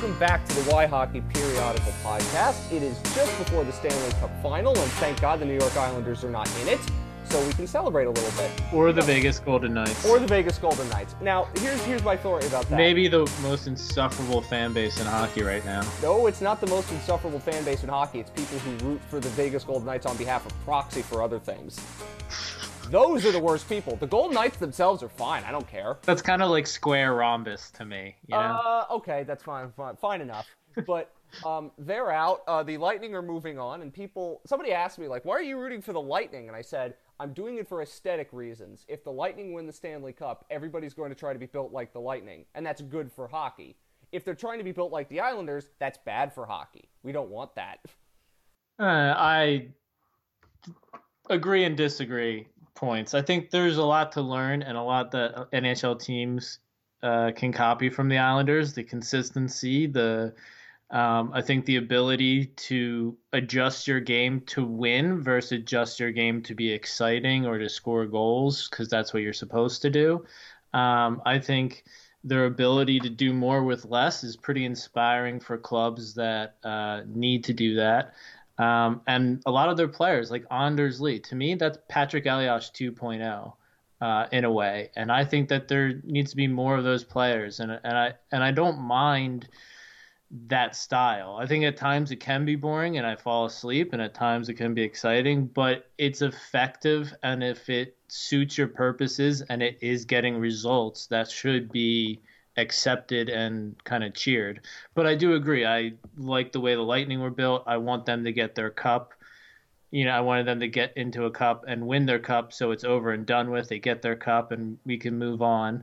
welcome back to the WhyHockey Periodical Podcast. It is just before the Stanley Cup final, and thank God the New York Islanders are not in it, so we can celebrate a little bit. Or the Vegas Golden Knights. Or the Vegas Golden Knights. Now, here's here's my theory about that. Maybe the most insufferable fan base in hockey right now. No, it's not the most insufferable fan base in hockey. It's people who root for the Vegas Golden Knights on behalf of proxy for other things. Those are the worst people. The Golden Knights themselves are fine. I don't care. That's kind of like square rhombus to me. You know? Uh, okay, that's fine, fine, fine enough. But um, they're out. Uh, the Lightning are moving on, and people. Somebody asked me like, "Why are you rooting for the Lightning?" And I said, "I'm doing it for aesthetic reasons. If the Lightning win the Stanley Cup, everybody's going to try to be built like the Lightning, and that's good for hockey. If they're trying to be built like the Islanders, that's bad for hockey. We don't want that." Uh, I agree and disagree points. I think there's a lot to learn and a lot that NHL teams uh, can copy from the Islanders. The consistency, the um, I think the ability to adjust your game to win versus adjust your game to be exciting or to score goals because that's what you're supposed to do. Um, I think their ability to do more with less is pretty inspiring for clubs that uh, need to do that. Um, and a lot of their players, like Anders Lee, to me, that's Patrick Elias 2.0 uh, in a way. And I think that there needs to be more of those players. And and I and I don't mind that style. I think at times it can be boring and I fall asleep, and at times it can be exciting, but it's effective. And if it suits your purposes and it is getting results, that should be accepted and kind of cheered. But I do agree. I like the way the Lightning were built. I want them to get their cup. You know, I wanted them to get into a cup and win their cup so it's over and done with. They get their cup and we can move on.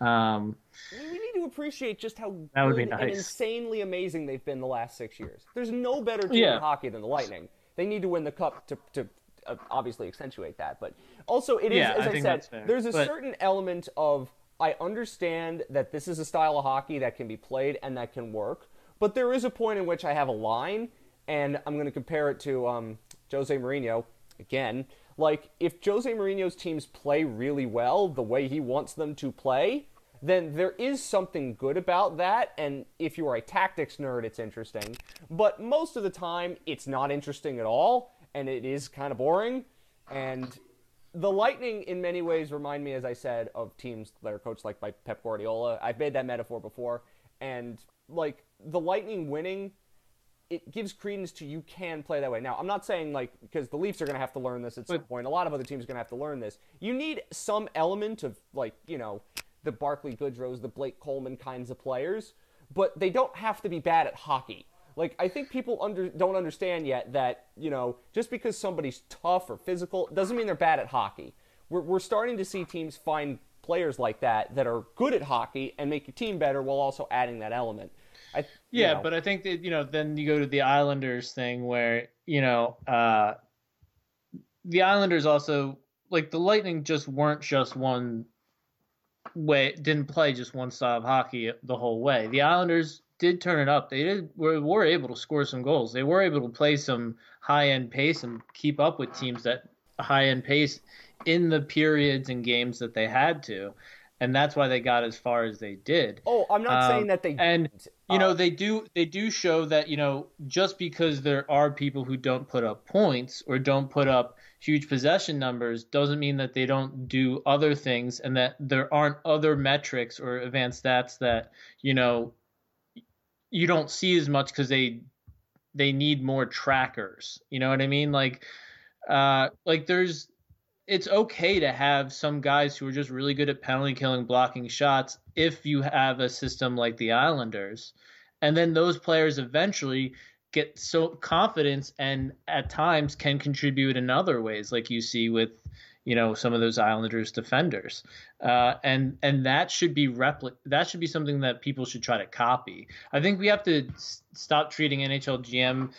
Um, we need to appreciate just how that would be nice. and insanely amazing they've been the last six years. There's no better team Yeah. in hockey than the Lightning. They need to win the cup to, to uh, obviously accentuate that. But also, it is Yeah, as I I, said, there's a But- certain element of I understand that this is a style of hockey that can be played and that can work, but there is a point in which I have a line, and I'm going to compare it to um, Jose Mourinho again. Like, if Jose Mourinho's teams play really well the way he wants them to play, then there is something good about that. And if you are a tactics nerd, it's interesting. But most of the time, it's not interesting at all, and it is kind of boring. And the Lightning, in many ways, remind me, as I said, of teams that are coached like by Pep Guardiola. I've made that metaphor before, and like the Lightning winning, it gives credence to you can play that way. Now, I'm not saying like because the Leafs are going to have to learn this at some point. A lot of other teams are going to have to learn this. You need some element of like you know the Barclay Goodrows, the Blake Coleman kinds of players, but they don't have to be bad at hockey. Like I think people under don't understand yet that you know just because somebody's tough or physical doesn't mean they're bad at hockey. We're we're starting to see teams find players like that that are good at hockey and make your team better while also adding that element. I, Yeah, know. but I think that you know then you go to the Islanders thing where you know uh, the Islanders also like the Lightning just weren't just one way didn't play just one style of hockey the whole way. The Islanders did turn it up. They did were, were able to score some goals. They were able to play some high end pace and keep up with teams that high end pace in the periods and games that they had to. And that's why they got as far as they did. oh, I'm not Um, saying that they and you Uh, know they do they do show that you know just because there are people who don't put up points or don't put up huge possession numbers doesn't mean that they don't do other things and that there aren't other metrics or advanced stats that you know you don't see as much because they they need more trackers you know what i mean like uh like there's it's okay to have some guys who are just really good at penalty killing, blocking shots if you have a system like the Islanders. And then those players eventually get so confidence and at times can contribute in other ways, like you see with you know some of those Islanders defenders, uh, and and that should be repli- that should be something that people should try to copy. I think we have to s- stop treating NHL GM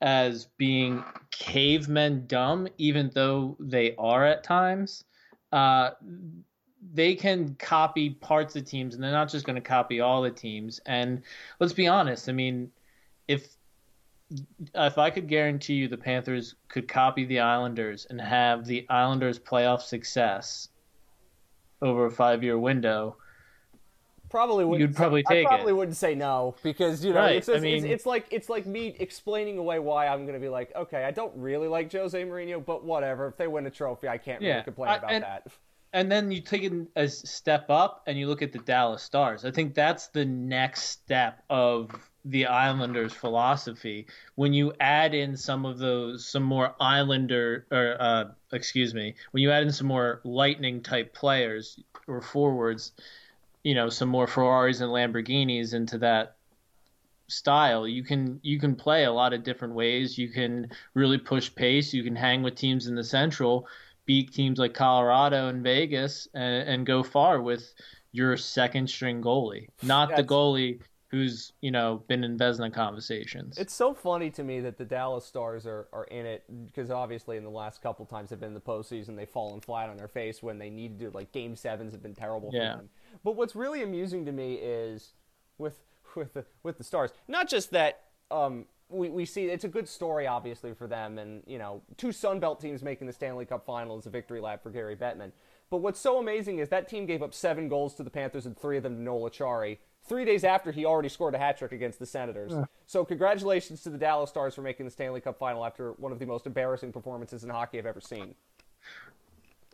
as being cavemen dumb, even though they are at times. Uh, they can copy parts of teams, and they're not just going to copy all the teams. And let's be honest. I mean, if if I could guarantee you the Panthers could copy the Islanders and have the Islanders playoff success over a five year window, probably wouldn't. You'd probably take I probably it. wouldn't say no because you know Right, it's, just, I mean- it's, it's like it's like me explaining away why I'm going to be like, okay, I don't really like Jose Mourinho, but whatever. If they win a trophy, I can't really complain I- about and- that. and then you take it a step up and you look at the Dallas Stars. I think that's the next step of the Islanders' philosophy. When you add in some of those, some more Islander, or uh, excuse me, when you add in some more Lightning type players or forwards, you know, some more Ferraris and Lamborghinis into that style you can you can play a lot of different ways you can really push pace you can hang with teams in the central beat teams like colorado and vegas and, and go far with your second string goalie not the goalie who's you know been in Vezina conversations It's so funny to me that the Dallas Stars are, are in it because obviously in the last couple times they've been in the postseason, they've fallen flat on their face when they needed to. Like game sevens have been terrible Yeah. for them. But what's really amusing to me is with with the with the Stars, not just that um, we we see it's a good story obviously for them, and you know two Sun Belt teams making the Stanley Cup Final is a victory lap for Gary Bettman. But what's so amazing is that team gave up seven goals to the Panthers and three of them to Noel Acciari. Three days after he already scored a hat trick against the Senators. So congratulations to the Dallas Stars for making the Stanley Cup Final after one of the most embarrassing performances in hockey I've ever seen.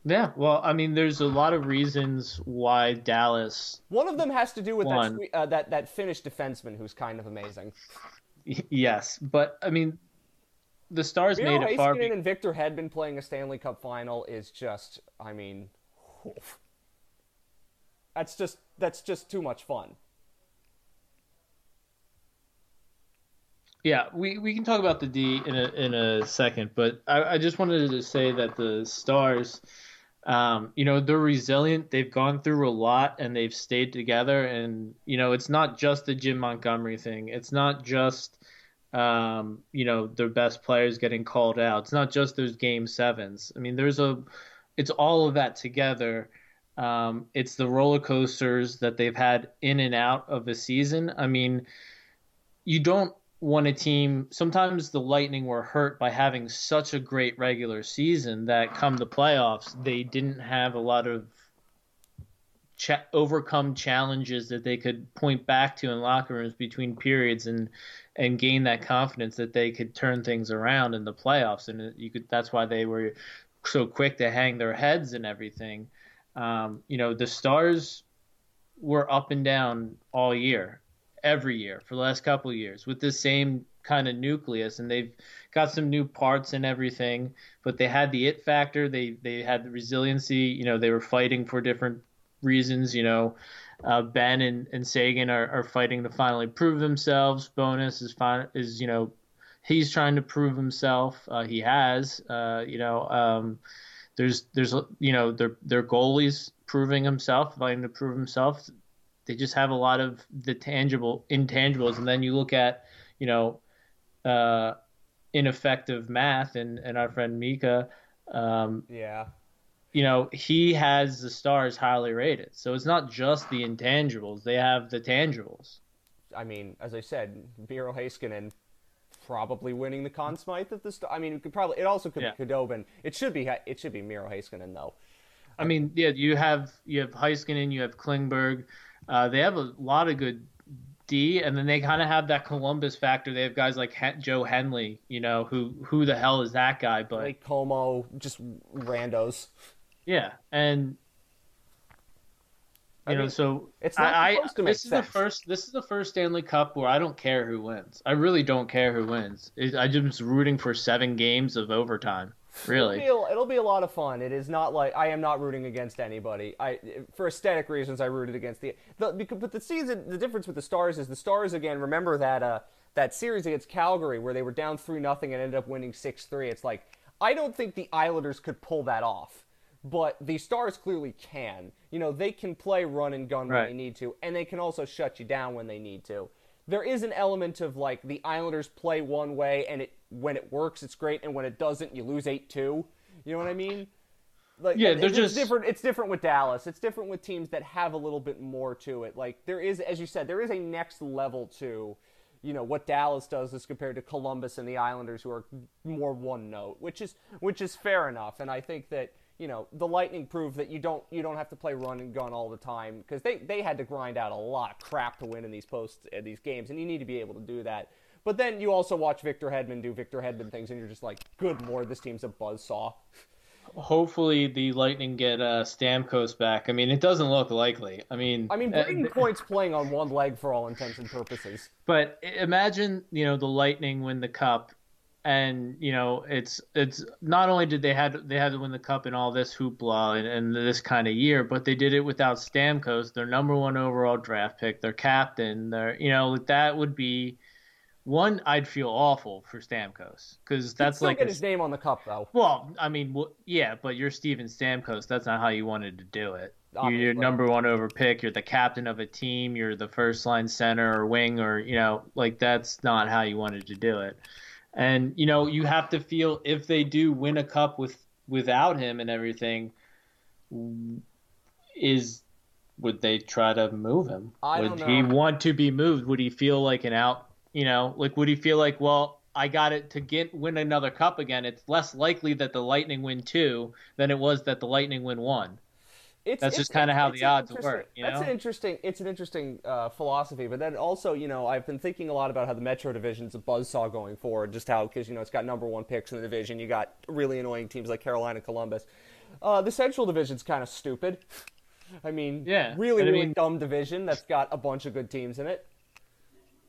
yeah well i mean there's a lot of reasons why dallas One of them has to do with that, uh, that that Finnish defenseman who's kind of amazing. yes but i mean the stars Miro made it far Heiskanen and Victor had been playing a Stanley Cup Final is just, I mean, that's just that's just too much fun. Yeah, we, we can talk about the D in a in a second, but I, I just wanted to say that the Stars, um, you know, they're resilient. They've gone through a lot and they've stayed together. And you know, it's not just the Jim Montgomery thing. It's not just, um, you know, their best players getting called out. It's not just those game sevens. I mean, there's a, it's all of that together. Um, it's the roller coasters that they've had in and out of a season. I mean, you don't want a team. Sometimes the lightning were hurt by having such a great regular season that come the playoffs they didn't have a lot of cha- overcome challenges that they could point back to in locker rooms between periods and and gain that confidence that they could turn things around in the playoffs. And you could that's why they were so quick to hang their heads and everything. Um, you know the stars were up and down all year every year for the last couple of years with the same kind of nucleus and they've got some new parts and everything but they had the it factor. They they had the resiliency. You know they were fighting for different reasons you know. Uh, Benn and, and Seguin are, are fighting to finally prove themselves. Bonus is fine is you know he's trying to prove himself. Uh, he has uh, you know um, there's there's you know their their goalies proving himself fighting to prove himself they just have a lot of the tangible intangibles and then you look at you know uh, ineffective math and, and our friend mika um, Yeah. you know he has the stars highly rated so it's not just the intangibles they have the tangibles I mean, as I said, Miro Heiskanen probably winning the Conn Smythe at the start. I mean, it could probably. It also could Yeah. be Khudobin. It should be. It should be Miro Heiskanen though. i mean yeah you have you have heiskanen you have klingberg uh, they have a lot of good D, and then they kind of have that Columbus factor. They have guys like Hen- Joel Hanley, you know, who who the hell is that guy? But Like Comeau, just randos. Yeah, and you I know, mean, so it's not I, supposed to make this is the first this is the first Stanley Cup where I don't care who wins. I really don't care who wins. It, I just rooting for seven games of overtime. Really, It'll be, a, it'll be a lot of fun. It is not like I am not rooting against anybody. I for aesthetic reasons I rooted against the, the because, but the season the difference with the Stars is the Stars again. Remember that uh that series against Calgary where they were down three nothing and ended up winning six three. It's like I don't think the Islanders could pull that off, but the Stars clearly can. You know they can play run and gun when they need to, and they can also shut you down when they need to. There is an element of like the Islanders play one way and it when it works it's great and when it doesn't you lose 8-2. You know what I mean? Like Yeah, they're it's just- different it's different with Dallas. It's different with teams that have a little bit more to it. Like there is as you said there is a next level to you know what Dallas does as compared to Columbus and the Islanders who are more one note, which is which is fair enough and I think that you know the Lightning proved that you don't you don't have to play run and gun all the time because they they had to grind out a lot of crap to win in these posts in these games, and you need to be able to do that. But then you also watch Victor Hedman do Victor Hedman things, and you're just like, good lord, this team's a buzzsaw. Hopefully, the Lightning get uh, Stamkos back. I mean, it doesn't look likely. I mean, I mean, Brayden uh, Point's playing on one leg for all intents and purposes. But imagine, you know, the Lightning win the cup, and you know, it's it's not only did they had they had to win the cup in all this hoopla and, and this kind of year, but they did it without Stamkos, their number one overall draft pick, their captain, their you know, that would be one, I'd feel awful for Stamkos because that's like get a, his name on the cup though. Well, I mean, well, yeah, but you're Steven Stamkos. That's not how you wanted to do it. Obviously. You're number one over pick. You're the captain of a team. You're the first line center or wing or you know, like that's not how you wanted to do it. And you know, you have to feel if they do win a cup with without him and everything, is would they try to move him? I would he want to be moved? Would he feel like an out you know, like would he feel like, well, I got it to get win another cup again? It's less likely that the Lightning win two than it was that the Lightning win one. It's, that's just kind of how the odds work. You know? That's an interesting. It's an interesting uh, philosophy, but then also, you know, I've been thinking a lot about how the Metro division's a buzzsaw going forward. Just how because you know it's got number one picks in the division. You got really annoying teams like Carolina, Columbus. Uh, the Central division's kind of stupid. I mean, yeah, really, really mean, dumb division that's got a bunch of good teams in it.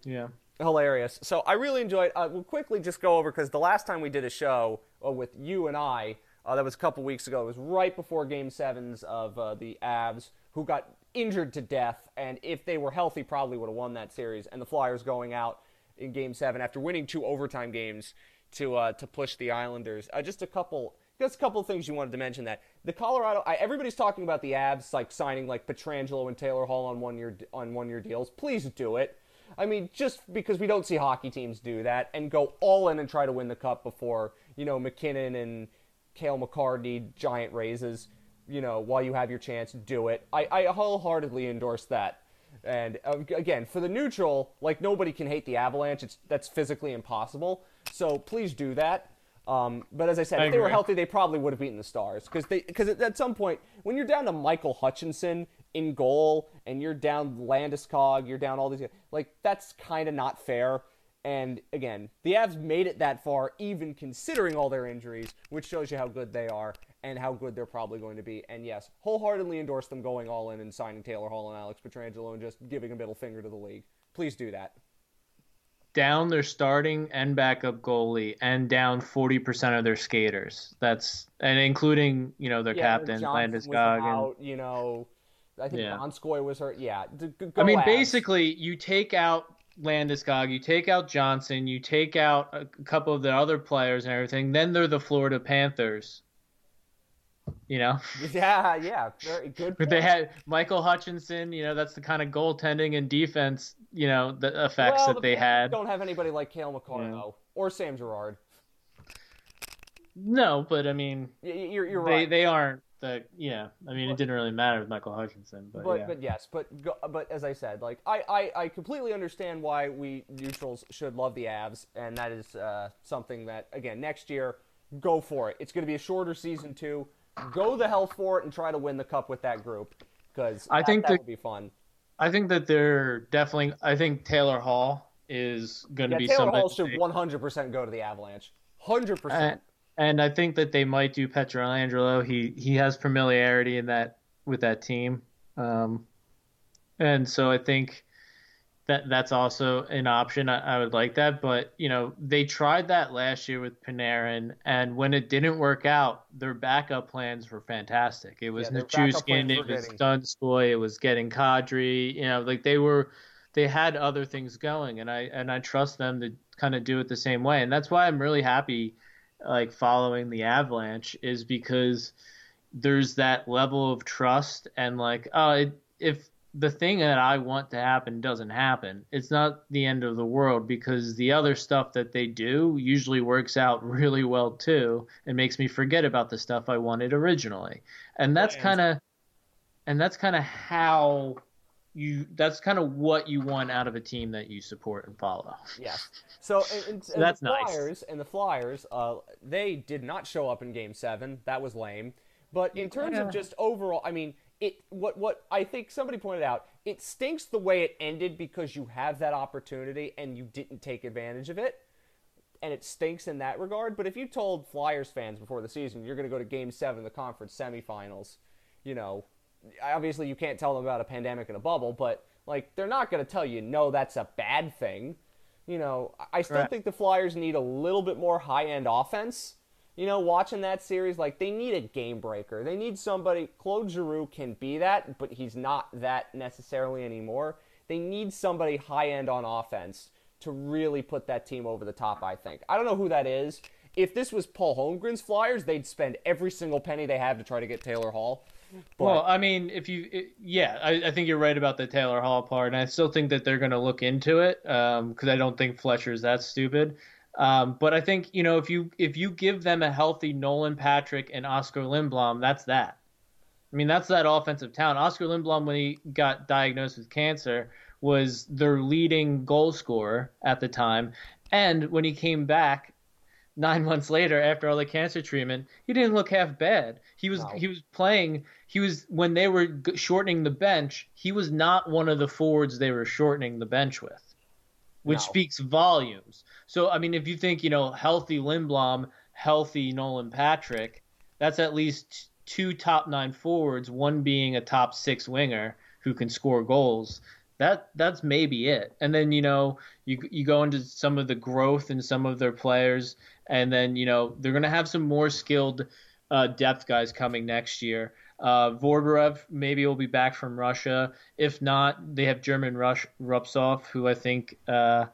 Yeah hilarious. So I really enjoyed. Uh, we'll quickly just go over because the last time we did a show uh, with you and I, uh, that was a couple weeks ago. It was right before Game Sevens of uh, the Avs, who got injured to death, and if they were healthy, probably would have won that series. And the Flyers going out in Game Seven after winning two overtime games to uh, to push the Islanders. Uh, just a couple. Just a couple of things you wanted to mention that the Colorado. I, everybody's talking about the Avs like signing like Pietrangelo and Taylor Hall on one year on one year deals. Please do it. I mean, just because we don't see hockey teams do that and go all in and try to win the cup before, you know, MacKinnon and Cale Makar need giant raises, you know, while you have your chance, do it. I, I wholeheartedly endorse that. And uh, again, for the neutral, like nobody can hate the Avalanche. It's that's physically impossible. So please do that. Um, but as I said, I if they were healthy, they probably would have beaten the Stars because they because at some point when you're down to Michael Hutchinson in goal and you're down Landeskog, you're down all these like that's kind of not fair. And again, the Avs made it that far, even considering all their injuries, which shows you how good they are and how good they're probably going to be. And yes, wholeheartedly endorse them going all in and signing Taylor Hall and Alex Pietrangelo and just giving a middle finger to the league. Please do that. Down their starting and backup goalie, and down forty percent of their skaters. That's and including you know their yeah, captain Landeskog. And, you know, I think yeah. Donskoy was hurt. Yeah. I mean, basically, you take out Landeskog, you take out Johnson, you take out a couple of the other players and everything. Then they're the Florida Panthers. You know. Yeah, yeah, very good. But they had Michael Hutchinson. You know, that's the kind of goaltending and defense. You know, the effects well, that the they had. Don't have anybody like Cale Makar yeah. or Sam Girard. No, but I mean, you're, you're they, right. They aren't the yeah. I mean, but, it didn't really matter with Michael Hutchinson, but but, yeah. but yes, but but as I said, like I, I I completely understand why we neutrals should love the Avs, and that is uh, something that again next year, go for it. It's going to be a shorter season too. Go the hell for it and try to win the cup with that group because I think that would be fun. I think that they're definitely. I think Taylor Hall is going to yeah, be Taylor somebody. Hall should 100% go to the Avalanche. 100% and I think that they might do Pietrangelo. He he has familiarity in that with that team, um, and so I think that that's also an option. I, I, would like that, but you know they tried that last year with Panarin, and when it didn't work out, their backup plans were fantastic. It was yeah, Nichushkin, it was Donskoy, it was getting Kadri. You know, like they were they had other things going, and I and I trust them to kind of do it the same way, and that's why I'm really happy like following the Avalanche is because there's that level of trust and like oh it, if the thing that I want to happen doesn't happen, it's not the end of the world because the other stuff that they do usually works out really well too and makes me forget about the stuff I wanted originally. And that's kind of and that's kind of how you that's kind of what you want out of a team that you support and follow. Yeah. So, and, and, so that's the Flyers nice. and the Flyers, uh, they did not show up in Game Seven. That was lame. But in terms of just overall, I mean, it what what I think somebody pointed out, it stinks the way it ended because you have that opportunity and you didn't take advantage of it. And it stinks in that regard. But if you told Flyers fans before the season you're going to go to Game Seven of the conference semifinals, you know, obviously you can't tell them about a pandemic and a bubble, but like they're not going to tell you no, that's a bad thing. You know, I still Right. think the Flyers need a little bit more high end offense. You know, watching that series, like they need a game breaker. They need somebody. Claude Giroux can be that, but he's not that necessarily anymore. They need somebody high end on offense to really put that team over the top. I think. I don't know who that is. If this was Paul Holmgren's Flyers, they'd spend every single penny they have to try to get Taylor Hall. But Well, I mean, if you, it, yeah, I, I think you're right about the Taylor Hall part, and I still think that they're going to look into it because I don't think Fletcher's that stupid. Um, but I think you know if you if you give them a healthy Nolan Patrick and Oskar Lindblom, that's that. I mean, that's that offensive talent. Oskar Lindblom, when he got diagnosed with cancer, was their leading goal scorer at the time, and when he came back nine months later after all the cancer treatment, he didn't look half bad. He was he was playing. He was when they were shortening the bench. He was not one of the forwards they were shortening the bench with, which No. speaks volumes. So I mean, if you think you know healthy Lindblom, healthy Nolan Patrick, that's at least two top nine forwards, one being a top six winger who can score goals. That that's maybe it. And then you know you you go into some of the growth in some of their players, and then you know they're going to have some more skilled uh, depth guys coming next year. Uh, maybe will be back from Russia. If not, they have German Rush Rubtsov, who I think uh,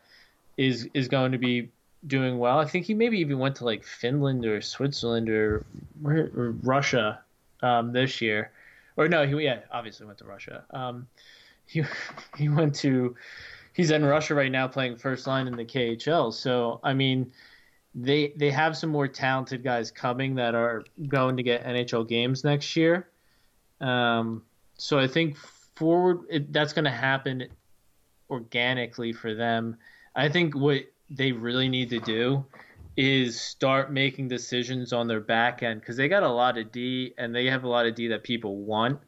is is going to be doing well. I think he maybe even went to like Finland or Switzerland or, or Russia um, this year. Or no, he yeah obviously went to Russia. Um, he he went to he's in Russia right now playing first line in the KHL. So I mean, they they have some more talented guys coming that are going to get NHL games next year. Um, so I think forward it, that's going to happen organically for them. I think what they really need to do is start making decisions on their back end because they got a lot of D and they have a lot of D that people want.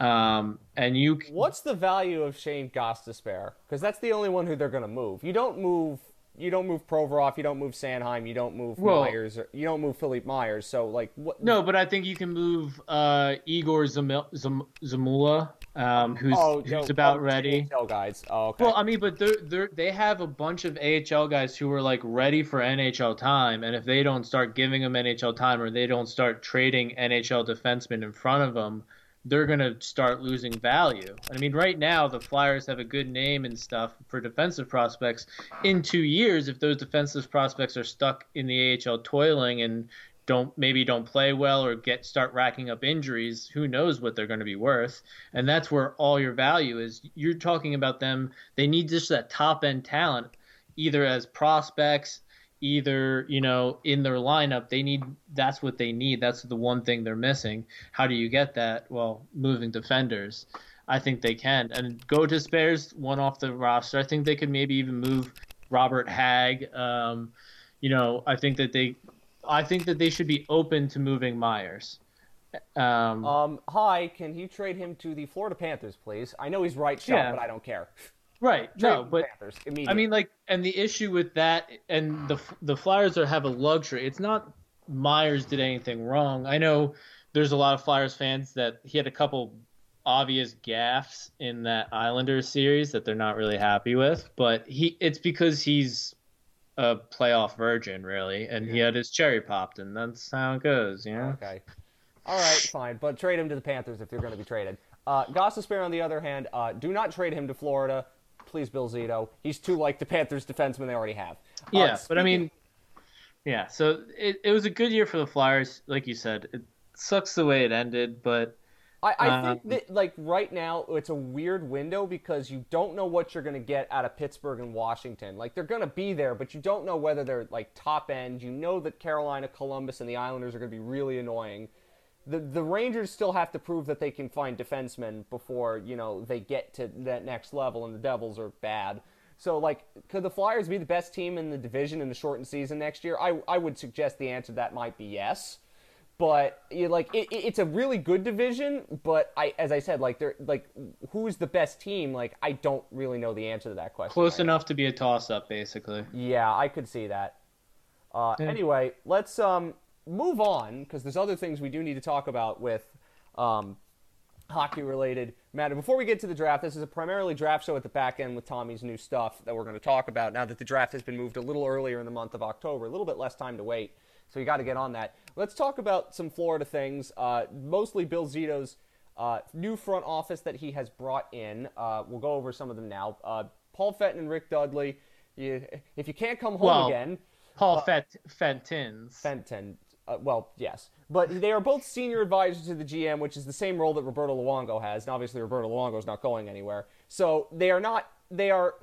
Um, and you What's the value of Shane Gostisbehere? Because that's the only one who they're going to move. You don't move. You don't move Provorov. You don't move Sanheim. You don't move Well- Myers. Or, you don't move Philippe Myers. So like what? no, but I think you can move uh, Igor Zamil- Zam- Zamula, um, who's oh, who's no, about oh, ready. AHL guys. Oh, okay. Well, I mean, but they're, they're, they have a bunch of AHL guys who are like ready for NHL time, and if they don't start giving them NHL time or they don't start trading NHL defensemen in front of them, they're gonna start losing value. I mean, right now the Flyers have a good name and stuff for defensive prospects. In two years, if those defensive prospects are stuck in the AHL toiling and don't maybe don't play well or get start racking up injuries, who knows what they're going to be worth? And that's where all your value is. You're talking about them. They need just that top end talent, either as prospects, either you know in their lineup. They need that's what they need. That's the one thing they're missing. How do you get that? Well, moving defenders. I think they can. And go to spares one off the roster. I think they could maybe even move Robert Hagg. Um, you know, I think that they I think that they should be open to moving Myers. Um, um, hi, can you trade him to the Florida Panthers, please? I know he's right shot, Yeah. but I don't care. right. Trade No, but Panthers. I mean, like, and the issue with that, and the the Flyers are have a luxury. It's not Myers did anything wrong. I know there's a lot of Flyers fans that he had a couple obvious gaffes in that Islanders series that they're not really happy with, but he it's because he's a playoff virgin, really, and he had his cherry popped, and that's how it goes, you know. Okay. All right, fine. But trade him to the Panthers if they're going to be traded. Uh, Gostisbehere, on the other hand, uh, do not trade him to Florida. Please, Bill Zito. He's too like the Panthers defenseman they already have. Uh, Yeah, but I mean, yeah. So it, it was a good year for the Flyers, like you said. It sucks the way it ended, but I, I um, think that like right now it's a weird window because you don't know what you're going to get out of Pittsburgh and Washington. Like they're going to be there, but you don't know whether they're like top end. You know that Carolina, Columbus, and the Islanders are going to be really annoying. The the Rangers still have to prove that they can find defensemen before you know they get to that next level, and the Devils are bad. So like, could the Flyers be the best team in the division in the shortened season next year? I I would suggest the answer to that might be yes. but you like it, it's a really good division. But I, as I said, like they're like who's the best team? Like I don't really know the answer to that question. Close right enough now. to be a toss-up, basically. Yeah, I could see that. Uh, yeah. Anyway, let's um, move on because there's other things we do need to talk about with um, hockey-related matter. Before we get to the draft, this is a primarily draft show at the back end with Tommy's new stuff that we're going to talk about now that the draft has been moved a little earlier in the month of October, a little bit less time to wait. So you got to get on that. Let's talk about some Florida things. Uh, mostly Bill Zito's uh, new front office that he has brought in. Uh, we'll go over some of them now. Uh, Paul Fenton and Rick Dudley. You, if you can't come home well, again, Paul uh, Fent- Fentons. Fenton. Uh, well, yes, but they are both senior advisors to the GM, which is the same role that Roberto Luongo has. And obviously, Roberto Luongo is not going anywhere. So they are not. They are.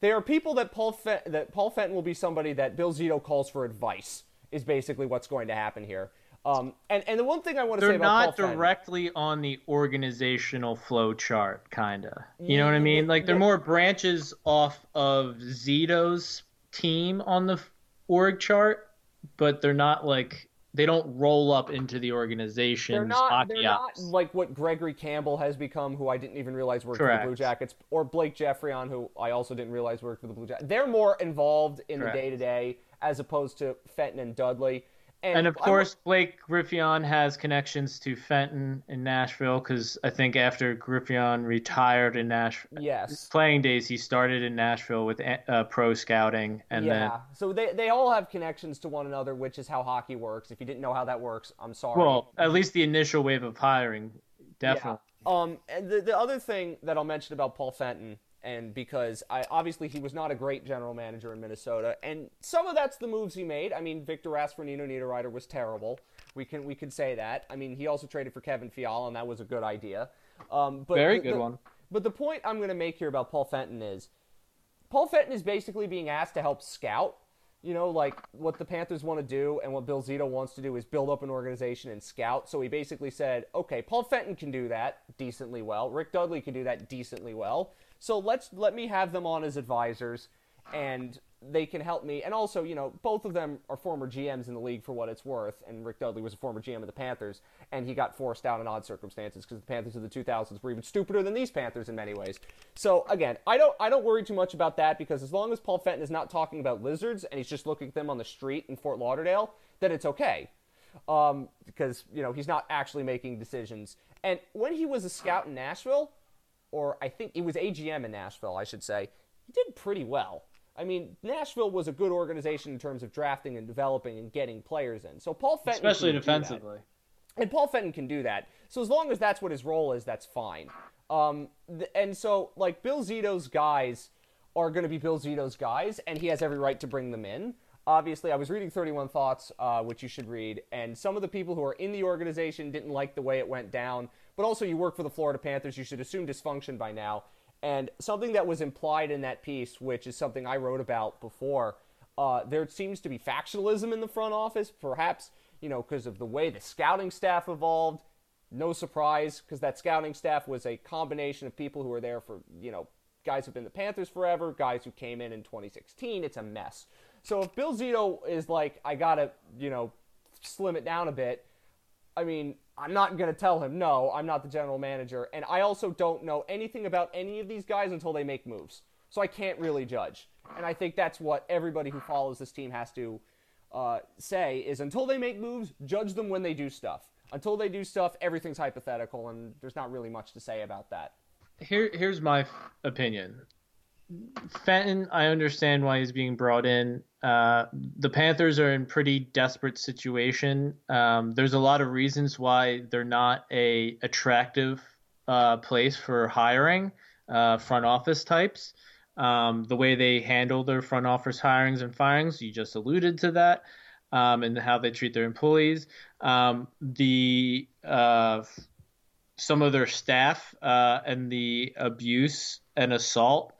They are people that Paul that Paul Fenton will be somebody that Bill Zito calls for advice is basically what's going to happen here. Um, and and the one thing I want to say about they're not directly Fenton, on the organizational flow chart, kinda. You know what I mean? Like they're more branches off of Zito's team on the org chart, but they're not like they don't roll up into the organization's they're not, they're not like what Gregory Campbell has become, who I didn't even realize worked Correct. for the Blue Jackets, or Blake Geoffrion, who I also didn't realize worked for the Blue Jackets. They're more involved in Correct. the day to day as opposed to Fenton and Dudley. And, and of course, Blake Geoffrion has connections to Fenton in Nashville because I think after Geoffrion retired in Nashville, yes, playing days, he started in Nashville with uh, pro scouting, and yeah. then so they they all have connections to one another, which is how hockey works. If you didn't know how that works, I'm sorry. Well, at least the initial wave of hiring, definitely. Yeah. Um, and the the other thing that I'll mention about Paul Fenton and because I obviously he was not a great general manager in Minnesota, and some of that's the moves he made. I mean, Victor Rask for Nino Niederreiter was terrible. We can we can say that. I mean, he also traded for Kevin Fiala, and that was a good idea. Um, but Very the, good the, one. But the point I'm going to make here about Paul Fenton is, Paul Fenton is basically being asked to help scout. You know, like what the Panthers want to do and what Bill Zito wants to do is build up an organization and scout. So he basically said, okay, Paul Fenton can do that decently well. Rick Dudley can do that decently well. So let's let me have them on as advisors, and they can help me. And also, you know, both of them are former GMs in the league for what it's worth. And Rick Dudley was a former GM of the Panthers, and he got forced out in odd circumstances because the Panthers of the 2000s were even stupider than these Panthers in many ways. So again, I don't I don't worry too much about that because as long as Paul Fenton is not talking about lizards and he's just looking at them on the street in Fort Lauderdale, then it's okay. Um, because you know he's not actually making decisions. And when he was a scout in Nashville, or I think it was AGM in Nashville, I should say, he did pretty well. I mean, Nashville was a good organization in terms of drafting and developing and getting players in. So Paul Fenton, especially defensively, and Paul Fenton can do that. So as long as that's what his role is, that's fine. Um, th- and so like Bill Zito's guys are going to be Bill Zito's guys, and he has every right to bring them in. Obviously, I was reading 31 Thoughts, uh, which you should read, and some of the people who are in the organization didn't like the way it went down but also you work for the Florida Panthers. You should assume dysfunction by now. And something that was implied in that piece, which is something I wrote about before, uh, there seems to be factionalism in the front office, perhaps, you know, because of the way the scouting staff evolved. No surprise, because that scouting staff was a combination of people who were there for, you know, guys who've been the Panthers forever, guys who came in in 2016. It's a mess. So if Bill Zito is like, I gotta, you know, slim it down a bit, I mean, I'm not going to tell him, no, I'm not the general manager. And I also don't know anything about any of these guys until they make moves. So I can't really judge. And I think that's what everybody who follows this team has to uh, say is until they make moves, judge them when they do stuff. Until they do stuff, everything's hypothetical, and there's not really much to say about that. Here, here's my opinion. Fenton, I understand why he's being brought in. Uh, the Panthers are in pretty desperate situation. Um, there's a lot of reasons why they're not a attractive uh, place for hiring uh, front office types. Um, the way they handle their front office hirings and firings, you just alluded to that, um, and how they treat their employees. Um, the uh, some of their staff uh, and the abuse and assault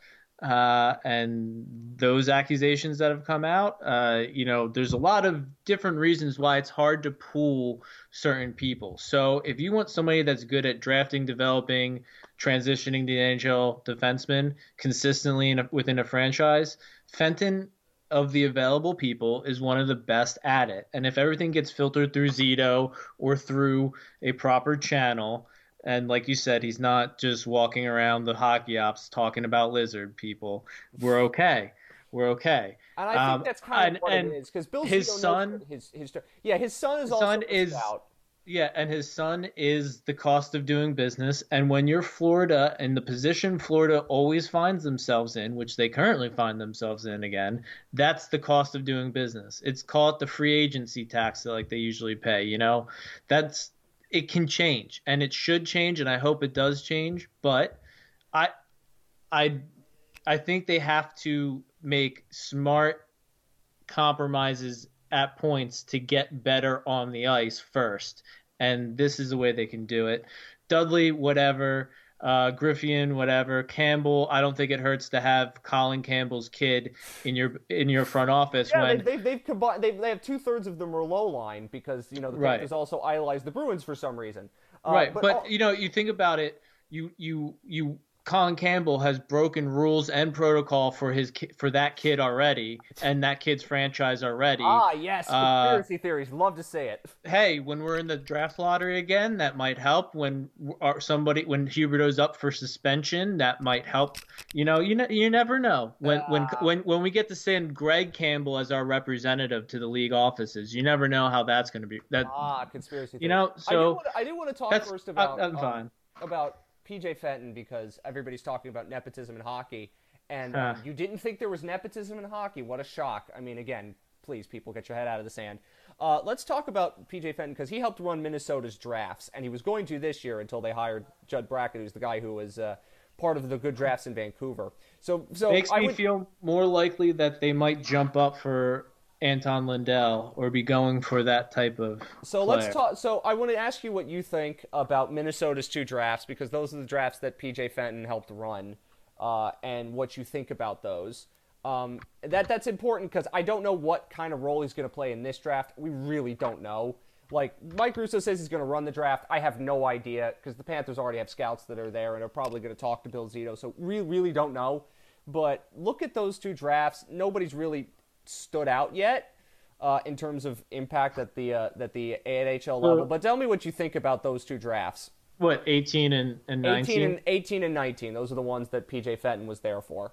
uh, and those accusations that have come out, uh, you know, there's a lot of different reasons why it's hard to pool certain people. So if you want somebody that's good at drafting, developing, transitioning the NHL defenseman consistently a, within a franchise, Fenton of the available people is one of the best at it. And if everything gets filtered through Zito or through a proper channel, and like you said, he's not just walking around the hockey ops talking about lizard people, we're okay. We're okay. And I think Um, that's kind of what and it is because Bill his Zito son- his his yeah, his son is His also son is- scout. Yeah, and his son is the cost of doing business. And when you're Florida and the position Florida always finds themselves in, which they currently find themselves in again, that's the cost of doing business. It's called the free agency tax like they usually pay, you know? That's it can change and it should change and I hope it does change, but I I I think they have to make smart compromises at points to get better on the ice first. And this is the way they can do it. Dudley, whatever. Uh, Geoffrion, whatever. Campbell, I don't think it hurts to have Colin Campbell's kid in your in your front office Yeah, when they, they've they've combined. They've, they have two thirds of the Merlot line because you know the Right. Panthers also idolize the Bruins for some reason. Uh, right. But, all- you know, you think about it. You you you. Colin Campbell has broken rules and protocol for his ki- for that kid already, and that kid's franchise already. ah yes, uh, conspiracy theories. Love to say it. hey, when we're in the draft lottery again, that might help. When our, somebody, when Huberdeau's up for suspension, that might help. You know, you ne- you never know. When when Ah. when when we get to send Greg Campbell as our representative to the league offices, you never know how that's going to be. That Ah, conspiracy. Theories. you know, I do, so I do want to talk first about I, am um, fine. about PJ Fenton because everybody's talking about nepotism in hockey, and um, Huh. you didn't think there was nepotism in hockey. What a shock! I mean, again, please, people, get your head out of the sand. Uh, let's talk about PJ Fenton because he helped run Minnesota's drafts, and he was going to this year until they hired Judd Brackett, who's the guy who was uh, part of the good drafts in Vancouver. So, so Makes I me would, feel more likely that they might jump up for Anton Lundell or be going for that type of. So let's talk. So I want to ask you what you think about Minnesota's two drafts because those are the drafts that PJ Fenton helped run, uh, and what you think about those. Um, that that's important because I don't know what kind of role he's going to play in this draft. We really don't know. Like Mike Russo says he's going to run the draft. I have no idea because the Panthers already have scouts that are there and are probably going to talk to Bill Zito. So we really don't know. But look at those two drafts. Nobody's really stood out yet uh, in terms of impact at the uh, at the AHL level. But tell me what you think about those two drafts. What 18 and, and 19? 18 and 18 and 19. Those are the ones that PJ Fenton was there for.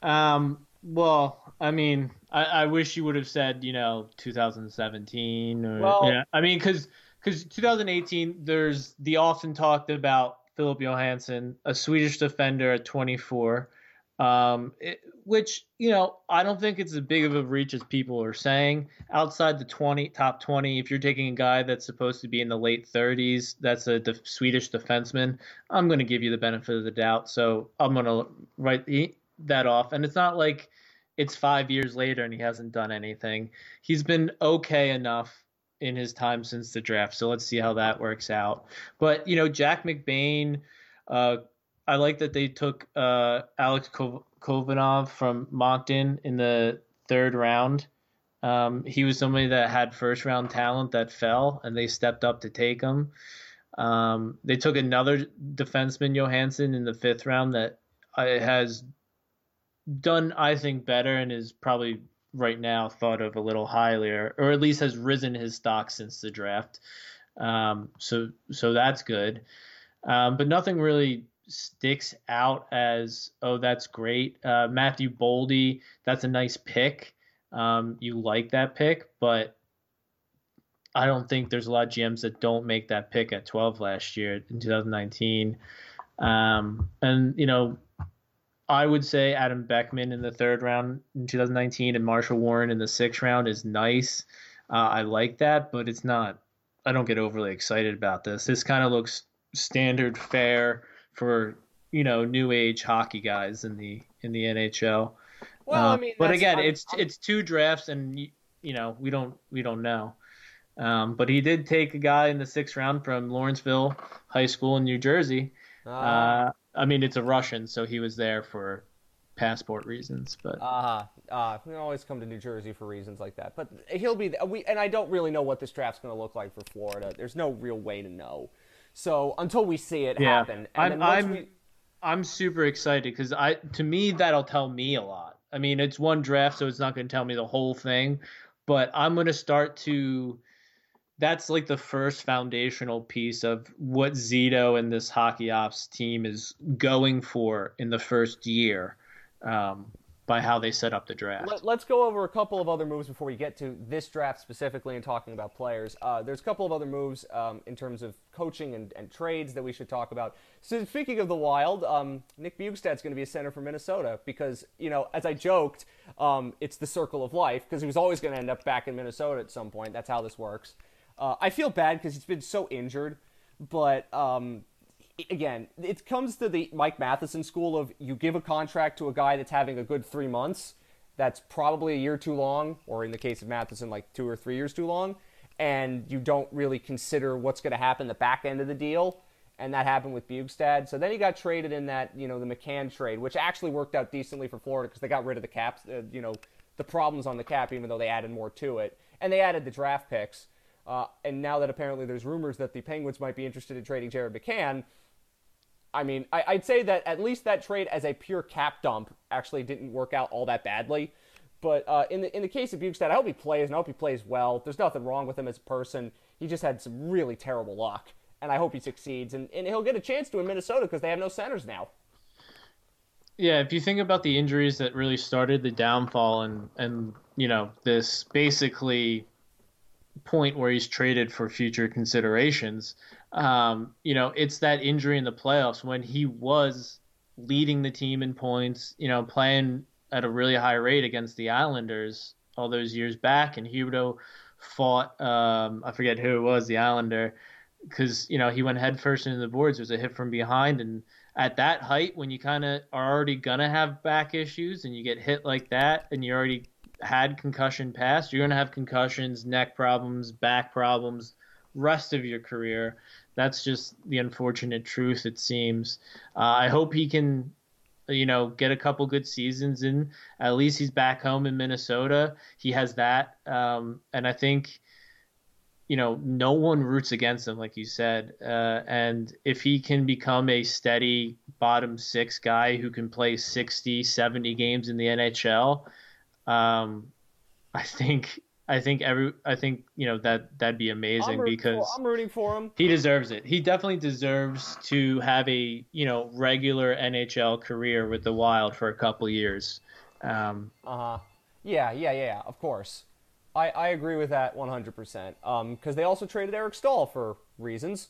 Um, well, I mean, I, I wish you would have said, you know, 2017 or Well- yeah. I mean, because because 2018, there's the often talked about Filip Johansson, a Swedish defender at 24, um, it, which you know I don't think it's as big of a reach as people are saying. Outside the 20 top 20, if you're taking a guy that's supposed to be in the late 30s, that's a Swedish defenseman. I'm going to give you the benefit of the doubt, so I'm going to write that off. And it's not like it's five years later and he hasn't done anything. He's been okay enough in his time since the draft. So let's see how that works out. But you know, Jack McBain, uh, I like that they took uh, Alex Kov- Khovanov from Moncton in the third round. Um, he was somebody that had first round talent that fell, and they stepped up to take him. Um, they took another defenseman, Johansson, in the fifth round that uh, has done, I think, better and is probably right now thought of a little higher, or at least has risen his stock since the draft. Um, so so that's good. Um, but nothing really sticks out as oh that's great. Uh, Matthew Boldy, that's a nice pick. Um, you like that pick, but I don't think there's a lot of GMs that don't make that pick at 12 last year in 2019. Um, and you know, I would say Adam Beckman in the third round in 2019 and Marshall Warren in the sixth round is nice. Uh, I like that, but it's not. I don't get overly excited about this. This kind of looks standard fare for you know new age hockey guys in the in the NHL. Well, Uh, I mean, but again, I'm- it's I'm- it's two drafts, and you, you know we don't we don't know. Um, but he did take a guy in the sixth round from Lawrenceville High School in New Jersey. uh, Uh, I mean, it's a Russian, so he was there for passport reasons. But Uh-huh. Uh, we always come to New Jersey for reasons like that. But he'll be we and I don't really know what this draft's going to look like for Florida. There's no real way to know. So until we see it Yeah. happen, and I'm- I'm- we, I'm super excited because I to me that'll tell me a lot I mean, it's one draft, so it's not going to tell me the whole thing, but I'm going to start to. That's like the first foundational piece of what Zito and this hockey ops team is going for in the first year. Um, by how they set up the draft. Let, us go over a couple of other moves before we get to this draft specifically and talking about players. Uh, there's a couple of other moves um, in terms of coaching and, and, trades that we should talk about. So speaking of the Wild, um, Nick Bjugstad's going to be a center for Minnesota because, you know, as I joked, um, it's the circle of life because he was always going to end up back in Minnesota at some point. That's how this works. Uh, I feel bad because he's been so injured, but um, again, it comes to the Mike Matheson school of you give a contract to a guy that's having a good three months, that's probably a year too long, or in the case of Matheson, like two or three years too long, and you don't really consider what's going to happen the back end of the deal. And that happened with Bjugstad. So then he got traded in that, you know, the McCann trade, which actually worked out decently for Florida because they got rid of the caps, uh, you know, the problems on the cap, even though they added more to it. And they added the draft picks. Uh, and now that apparently there's rumors that the Penguins might be interested in trading Jared McCann, I mean, I, would say that at least that trade as a pure cap dump actually didn't work out all that badly. But uh, in the in the case of Bjugstad, I hope he plays and I hope he plays well. There's nothing wrong with him as a person. He just had some really terrible luck, and I hope he succeeds. And, and he'll get a chance to in Minnesota because they have no centers now. Yeah, if you think about the injuries that really started the downfall and and you know this basically point where he's traded for future considerations, um, you know, it's that injury in the playoffs when he was leading the team in points, you know, playing at a really high rate against the Islanders all those years back, and Huberdeau fought um, I forget who it was, the Islander, because you know he went headfirst into the boards. It was a hit from behind, and at that height, when you kind of are already gonna have back issues, and you get hit like that, and you already had concussion past, you're gonna have concussions, neck problems, back problems, rest of your career that's just the unfortunate truth. It seems. Uh, I hope he can, you know, get a couple good seasons in. At least he's back home in Minnesota. He has that, um, and I think. You know, no one roots against him, like you said. Uh, and if he can become a steady bottom six guy who can play 60, 70 games in the NHL, um, I think I think every I think you know that that'd be amazing I'm because for, I'm rooting for him. He deserves it. He definitely deserves to have a you know regular NHL career with the Wild for a couple years. Um, uh huh. Yeah, yeah, yeah. Of course, I I agree with that 100. percent Um, because they also traded Eric Staal for reasons.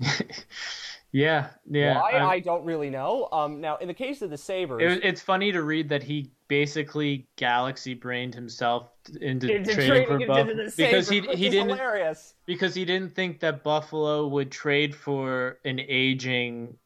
yeah, yeah. Why I, I don't really know. Um, now in the case of the Sabres, it, it's funny to read that he basically galaxy brained himself into, into trading, for Buffalo because he he didn't hilarious. because he didn't think that Buffalo would trade for an aging,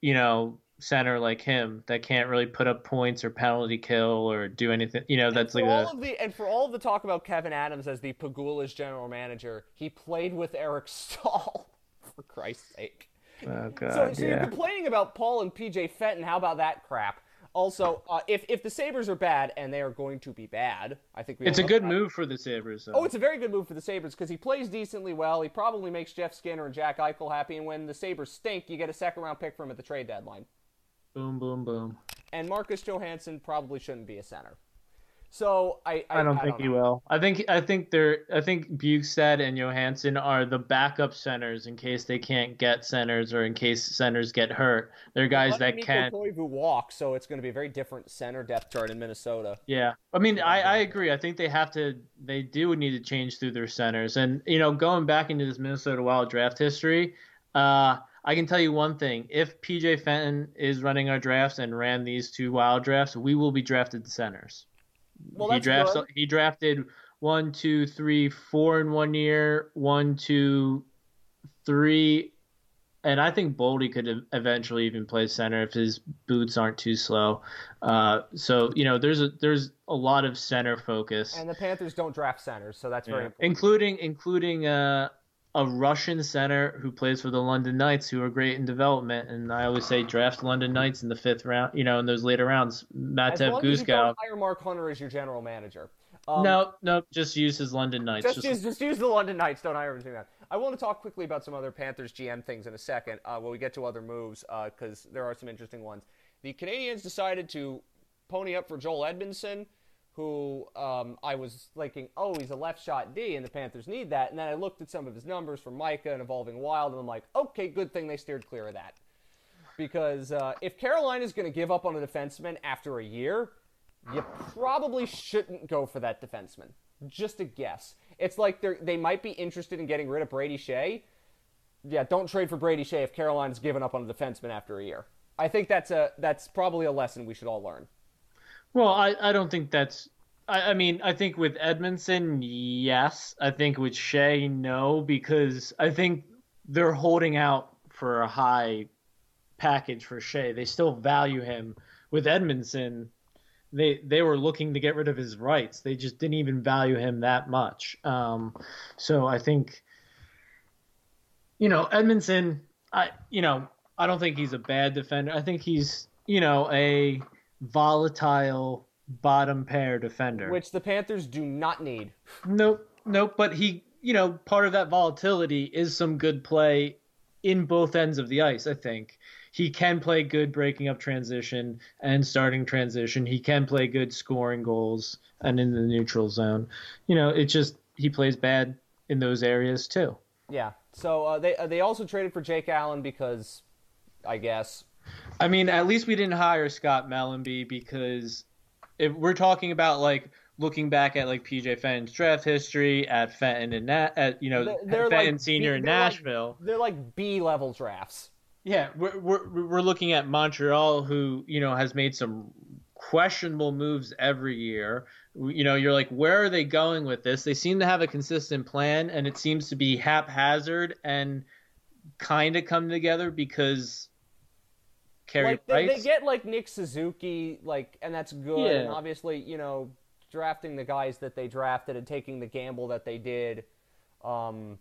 you know, center like him that can't really put up points or penalty kill or do anything. You know, that's like all a... of the and for all of the talk about Kevyn Adams as the Pegula's general manager, he played with Eric Staal. For Christ's sake. Oh God! So, so yeah. you're complaining about Paul and PJ Fenton. How about that crap? Also, uh, if if the Sabres are bad, and they are going to be bad, I think it's a good that. move for the Sabres. Oh, it's a very good move for the Sabres because he plays decently well. He probably makes Jeff Skinner and Jack Eichel happy. And when the Sabres stink, you get a second round pick from at the trade deadline. Boom, boom, boom. And Marcus Johansson probably shouldn't be a center. So I I, I don't I think don't he will. I think I think they're I think Bjugstad and Johansson are the backup centers in case they can't get centers or in case centers get hurt. They're guys that can. Koivu walk, so it's going to be a very different center depth chart in Minnesota. Yeah, I mean I, I agree. I think they have to they do need to change through their centers, and you know going back into this Minnesota Wild draft history. Uh, I can tell you one thing: if PJ Fenton is running our drafts and ran these two wild drafts, we will be drafted centers. Well, he drafts. Good. He drafted one, two, three, four in one year. One, two, three, and I think Boldy could eventually even play center if his boots aren't too slow. Uh, so you know, there's a there's a lot of center focus. And the Panthers don't draft centers, so that's yeah. very important. Including including uh, a Russian center who plays for the London Knights, who are great in development. And I always say draft London Knights in the fifth round, you know, in those later rounds. Matev Gusev. Hire Mark Hunter as your general manager. Um, no, no, just use his London Knights. Just, just, use, just use the London Knights. Don't hire him that. I want to talk quickly about some other Panthers GM things in a second uh, when we get to other moves because uh, there are some interesting ones. The Canadiens decided to pony up for Joel Edmondson, who um, I was thinking, oh, he's a left shot D, and the Panthers need that. And then I looked at some of his numbers for Micah and Evolving Wild, and I'm like, okay, good thing they steered clear of that. Because uh, if Carolina's going to give up on a defenseman after a year, you probably shouldn't go for that defenseman. Just a guess. It's like they they might be interested in getting rid of Brady Skjei. Yeah, don't trade for Brady Skjei if Carolina's given up on a defenseman after a year. I think that's a that's probably a lesson we should all learn. Well, I, I don't think that's. I, I mean, I think with Edmondson, yes. I think with Skjei, no, because I think they're holding out for a high package for Skjei. They still value him. With Edmondson, they they were looking to get rid of his rights. They just didn't even value him that much. Um, so I think, you know, Edmondson. I you know I don't think he's a bad defender. I think he's you know a volatile bottom pair defender, which the Panthers do not need. Nope, nope. But he you know part of that volatility is some good play in both ends of the ice. I think he can play good breaking up transition and starting transition. He can play good scoring goals and in the neutral zone. You know, it just he plays bad in those areas too. Yeah. So uh, they uh, they also traded for Jake Allen because, I guess. I mean, at least we didn't hire Scott Mellanby because if we're talking about like looking back at like PJ Fenton's draft history at Fenton and Na- at you know they're, Fenton like Senior B, in Nashville, like, they're like B level drafts. Yeah, we're, we're we're looking at Montreal, who you know has made some questionable moves every year. You know, you're like, where are they going with this? They seem to have a consistent plan, and it seems to be haphazard and kind of come together because Carey like they, they, get like Nick Suzuki, like, and that's good. Yeah. And obviously, you know, drafting the guys that they drafted and taking the gamble that they did. Um,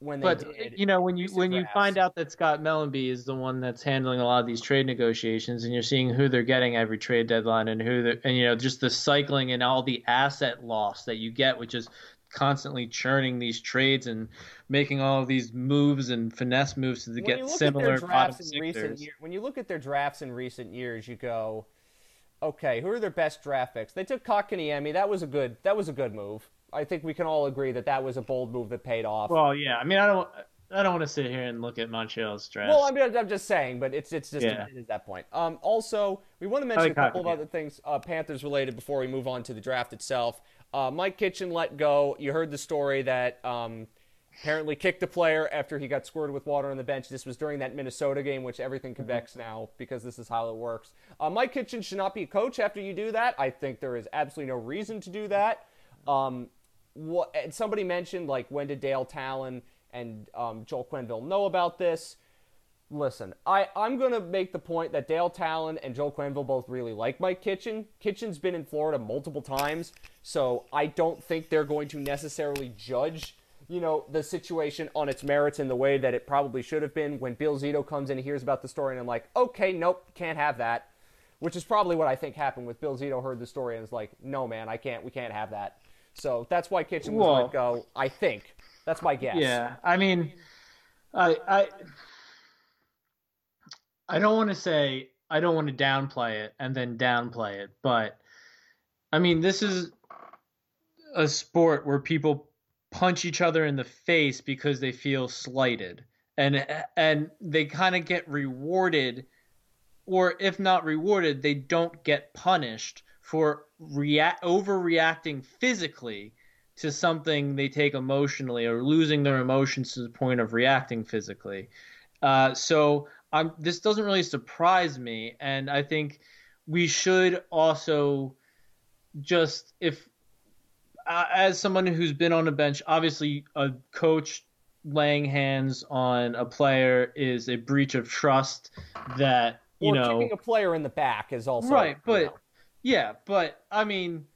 when they but, did. You know, when you when you find out that Scott Mellanby is the one that's handling a lot of these trade negotiations, and you're seeing who they're getting every trade deadline, and who they're, and you know, just the cycling and all the asset loss that you get, which is constantly churning these trades and making all of these moves and finesse moves to get similar bottom year, when you look at their drafts in recent years, you go, okay, who are their best draft picks? They took Kotkaniemi. That was a good. That was a good move. I think we can all agree that that was a bold move that paid off. Well, yeah. I mean, I don't. I don't want to sit here and look at Montreal's draft. Well, I mean, I'm just saying, but it's it's just yeah. at that point. Um, also, we want to mention like a couple of other things, uh, Panthers related, before we move on to the draft itself. Uh, Mike Kitchen let go. You heard the story that um, apparently kicked a player after he got squirted with water on the bench. This was during that Minnesota game, which everything mm-hmm. now because this is how it works. Uh, Mike Kitchen should not be a coach after you do that. I think there is absolutely no reason to do that. Um, what somebody mentioned like when did Dale Tallon and um, Joel Quenneville know about this? Listen, I, I'm going to make the point that Dale Tallon and Joel Quenneville both really like Mike Kitchen. Kitchen's been in Florida multiple times, so I don't think they're going to necessarily judge, you know, the situation on its merits in the way that it probably should have been. When Bill Zito comes in and hears about the story, and I'm like, okay, nope, can't have that. Which is probably what I think happened with Bill Zito heard the story and is like, no, man, I can't, we can't have that. So that's why Kitchen was let go. I think that's my guess. Yeah, I mean, I I I don't want to say I don't want to downplay it and then downplay it, but I mean this is a sport where people punch each other in the face because they feel slighted and and they kind of get rewarded or if not rewarded they don't get punished for react overreacting physically to something they take emotionally or losing their emotions to the point of reacting physically. Uh, so I'm, this doesn't really surprise me, and I think we should also just if uh, as someone who's been on a bench, obviously a coach laying hands on a player is a breach of trust that you or know kicking a player in the back is also right, but. You know yeah, but I mean,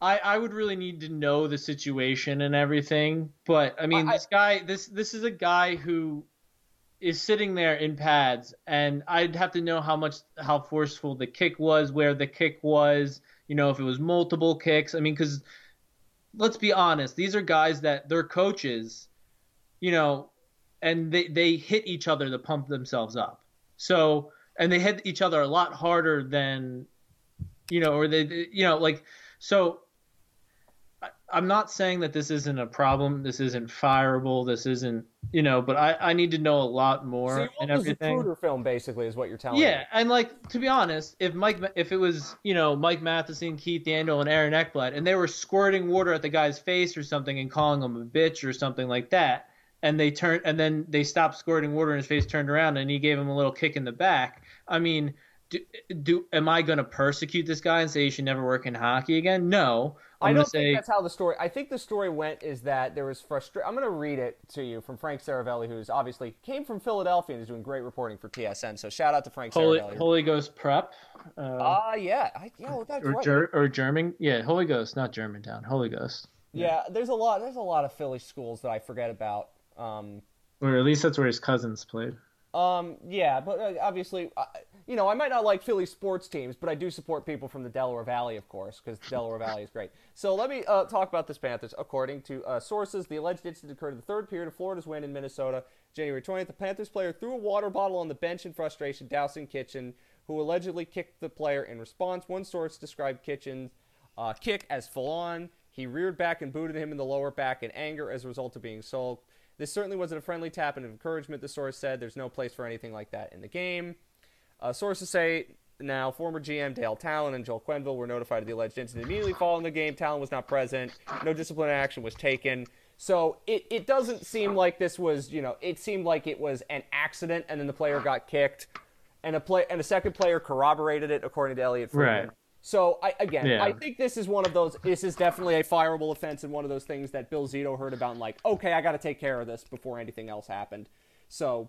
I I would really need to know the situation and everything. But I mean, I, this guy, this this is a guy who is sitting there in pads, and I'd have to know how much how forceful the kick was, where the kick was, you know, if it was multiple kicks. I mean, because let's be honest, these are guys that they're coaches, you know, and they they hit each other to pump themselves up. So and they hit each other a lot harder than you know, or they, you know, like so. I'm not saying that this isn't a problem. This isn't fireable. This isn't, you know, but I, I need to know a lot more so you and everything. Zapruder film, basically, is what you're telling Yeah, me. and like to be honest, if Mike, if it was you know Mike Matheson, Keith Yandle, and Aaron Ekblad, and they were squirting water at the guy's face or something and calling him a bitch or something like that, and they turned and then they stopped squirting water in his face, turned around, and he gave him a little kick in the back. I mean, do, do am I going to persecute this guy and say he should never work in hockey again? No. I'm I don't say, think that's how the story. I think the story went is that there was frustration. I'm going to read it to you from Frank Seravalli, who's obviously came from Philadelphia and is doing great reporting for TSN. So shout out to Frank Holy, Seravalli. Holy Ghost prep. Uh, Ah, uh, yeah, I, yeah, well, that's or, right. Ger- or German, yeah, Holy Ghost, not Germantown, Holy Ghost, yeah, there's a lot. There's a lot of Philly schools that I forget about. Um, or at least that's where his cousins played. Um, yeah, but uh, obviously, uh, you know, I might not like Philly sports teams, but I do support people from the Delaware Valley, of course, because Delaware Valley is great. So let me uh, talk about this Panthers. According to uh, sources, the alleged incident occurred in the third period of Florida's win in Minnesota, January 20th. The Panthers player threw a water bottle on the bench in frustration, dousing Kitchen, who allegedly kicked the player in response. One source described Kitchen's uh, kick as full on. He reared back and booted him in the lower back in anger as a result of being sulked. This certainly wasn't a friendly tap and encouragement, the source said. There's no place for anything like that in the game. Uh, sources say now former GM Dale Tallon and Joel Quenneville were notified of the alleged incident immediately following the game. Tallon was not present. No disciplinary action was taken. So it, it doesn't seem like this was, you know, it seemed like it was an accident and then the player got kicked. And a play and a second player corroborated it according to Elliotte Friedman. Right. So I again, Yeah. I think this is one of those. This is definitely a fireable offense and one of those things that Bill Zito heard about and like, okay, I got to take care of this before anything else happened. So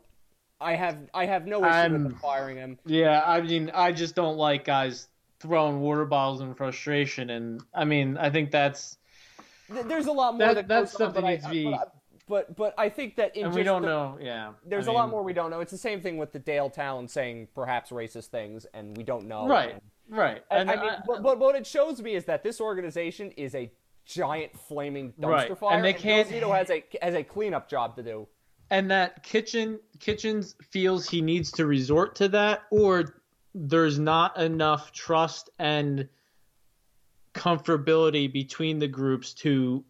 I have I have no issue with I'm- them firing him. Yeah, I mean, I just don't like guys throwing water bottles in frustration, and I mean, I think that's There's a lot more That- that, that's on, something I- needs to be- But, but I think that in and we don't the- know. Yeah, There's a a lot more we don't know. It's the same thing with the Dale Tallon saying perhaps racist things, and we don't know. Right, right, And, and I mean, but, but what it shows me is that this organization is a giant flaming dumpster Right, fire, and they can't- Zito has a has a cleanup job to do. And that kitchen kitchens feels he needs to resort to that or there's not enough trust and comfortability between the groups to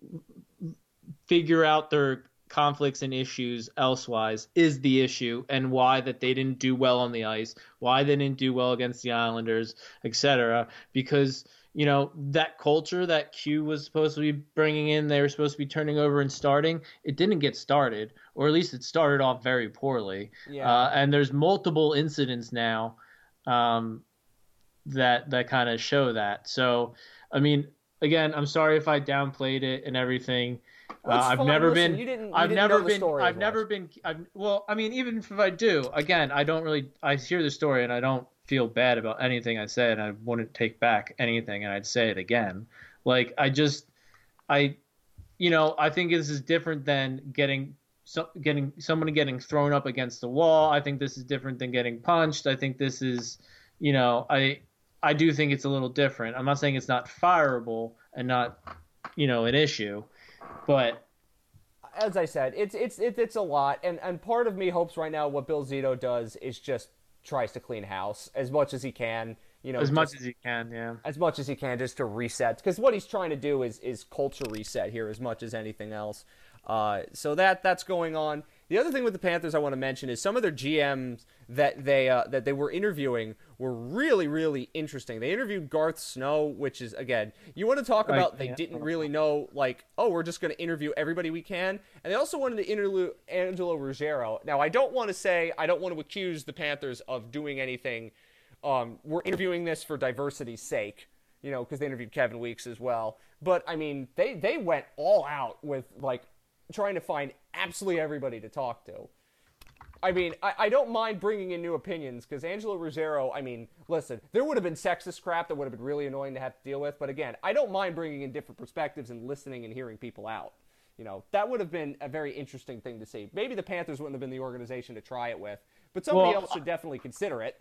figure out their conflicts and issues elsewise is the issue and why that they didn't do well on the ice why they didn't do well against the islanders etc because you know that culture that q was supposed to be bringing in they were supposed to be turning over and starting it didn't get started or at least it started off very poorly Yeah. uh, and there's multiple incidents now um, that that kind of show that so i mean again i'm sorry if i downplayed it and everything Well, uh, I've never Listen, been. you didn't- you I've didn't never been. I've never been. I've, well, I mean, even if I do, again, I don't really. I hear the story and I don't feel bad about anything I said. I wouldn't take back anything, and I'd say it again. Like I just, I, you know, I think this is different than getting. So, getting someone getting thrown up against the wall. I think this is different than getting punched. I think this is, you know, I I do think it's a little different. I'm not saying it's not fireable and not, you know, an issue, but as I said, it's it's it's it's a lot, and and part of me hopes right now what Bill Zito does is just tries to clean house as much as he can. You know, as much just- as he can, yeah. as much as he can just to reset because what he's trying to do is is culture reset here as much as anything else. Uh, so that that's going on. The other thing with the Panthers I want to mention is some of their GMs that they uh, that they were interviewing were really really interesting. They interviewed Garth Snow, which is again you want to talk about they yeah. didn't really know like oh we're just going to interview everybody we can, and they also wanted to interview Angela Ruggiero. Now I don't want to say I don't want to accuse the Panthers of doing anything. Um, we're interviewing this for diversity's sake you know, because they interviewed Kevin Weeks as well. But I mean, they they went all out with like trying to find absolutely everybody to talk to. I mean, I, I don't mind bringing in new opinions because Angela Ruggiero. I mean, listen, there would have been sexist crap that would have been really annoying to have to deal with. But again, I don't mind bringing in different perspectives and listening and hearing people out. You know, that would have been a very interesting thing to see. Maybe the Panthers wouldn't have been the organization to try it with, but somebody Well, else should definitely consider it.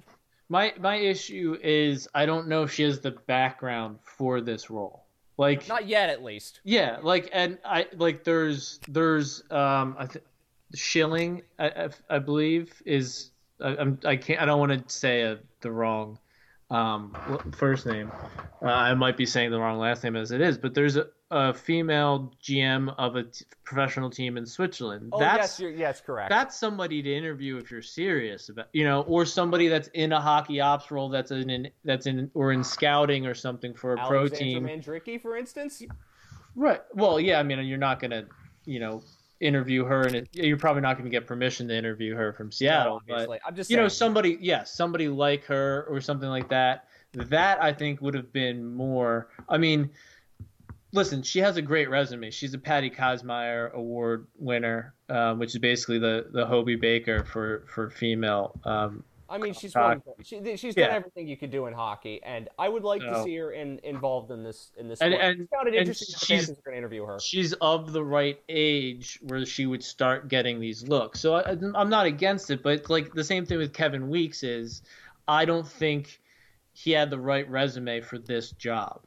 My my issue is I don't know if she has the background for this role. Like Not yet, at least. yeah, like and I like there's there's um I th- Schelling I, I, I believe is I, I'm I can't I don't want to say uh the wrong um, first name. Uh, I might be saying the wrong last name as it is, but there's a, a female GM of a t- professional team in Switzerland. Oh that's, yes, yes, correct. That's somebody to interview if you're serious about, you know, or somebody that's in a hockey ops role that's in, in that's in or in scouting or something for a Alexandra pro team. Mandrycky, for instance. Right. Well, yeah. I mean, you're not gonna, you know, interview her, and it, you're probably not going to get permission to interview her from Seattle. No, but I'm just you know somebody, yes, yeah, somebody like her or something like that. That I think would have been more. I mean, listen, she has a great resume. She's a Patty Kazmaier Award winner, um, which is basically the the Hobey Baker for for female um, I mean, she's uh, won. She, she's done yeah. everything you could do in hockey, and I would like to see her in, involved in this in this. And, and, found it interesting. She's going to interview her. She's of the right age where she would start getting these looks. So I, I'm not against it, but like the same thing with Kevin Weeks is, I don't think he had the right resume for this job.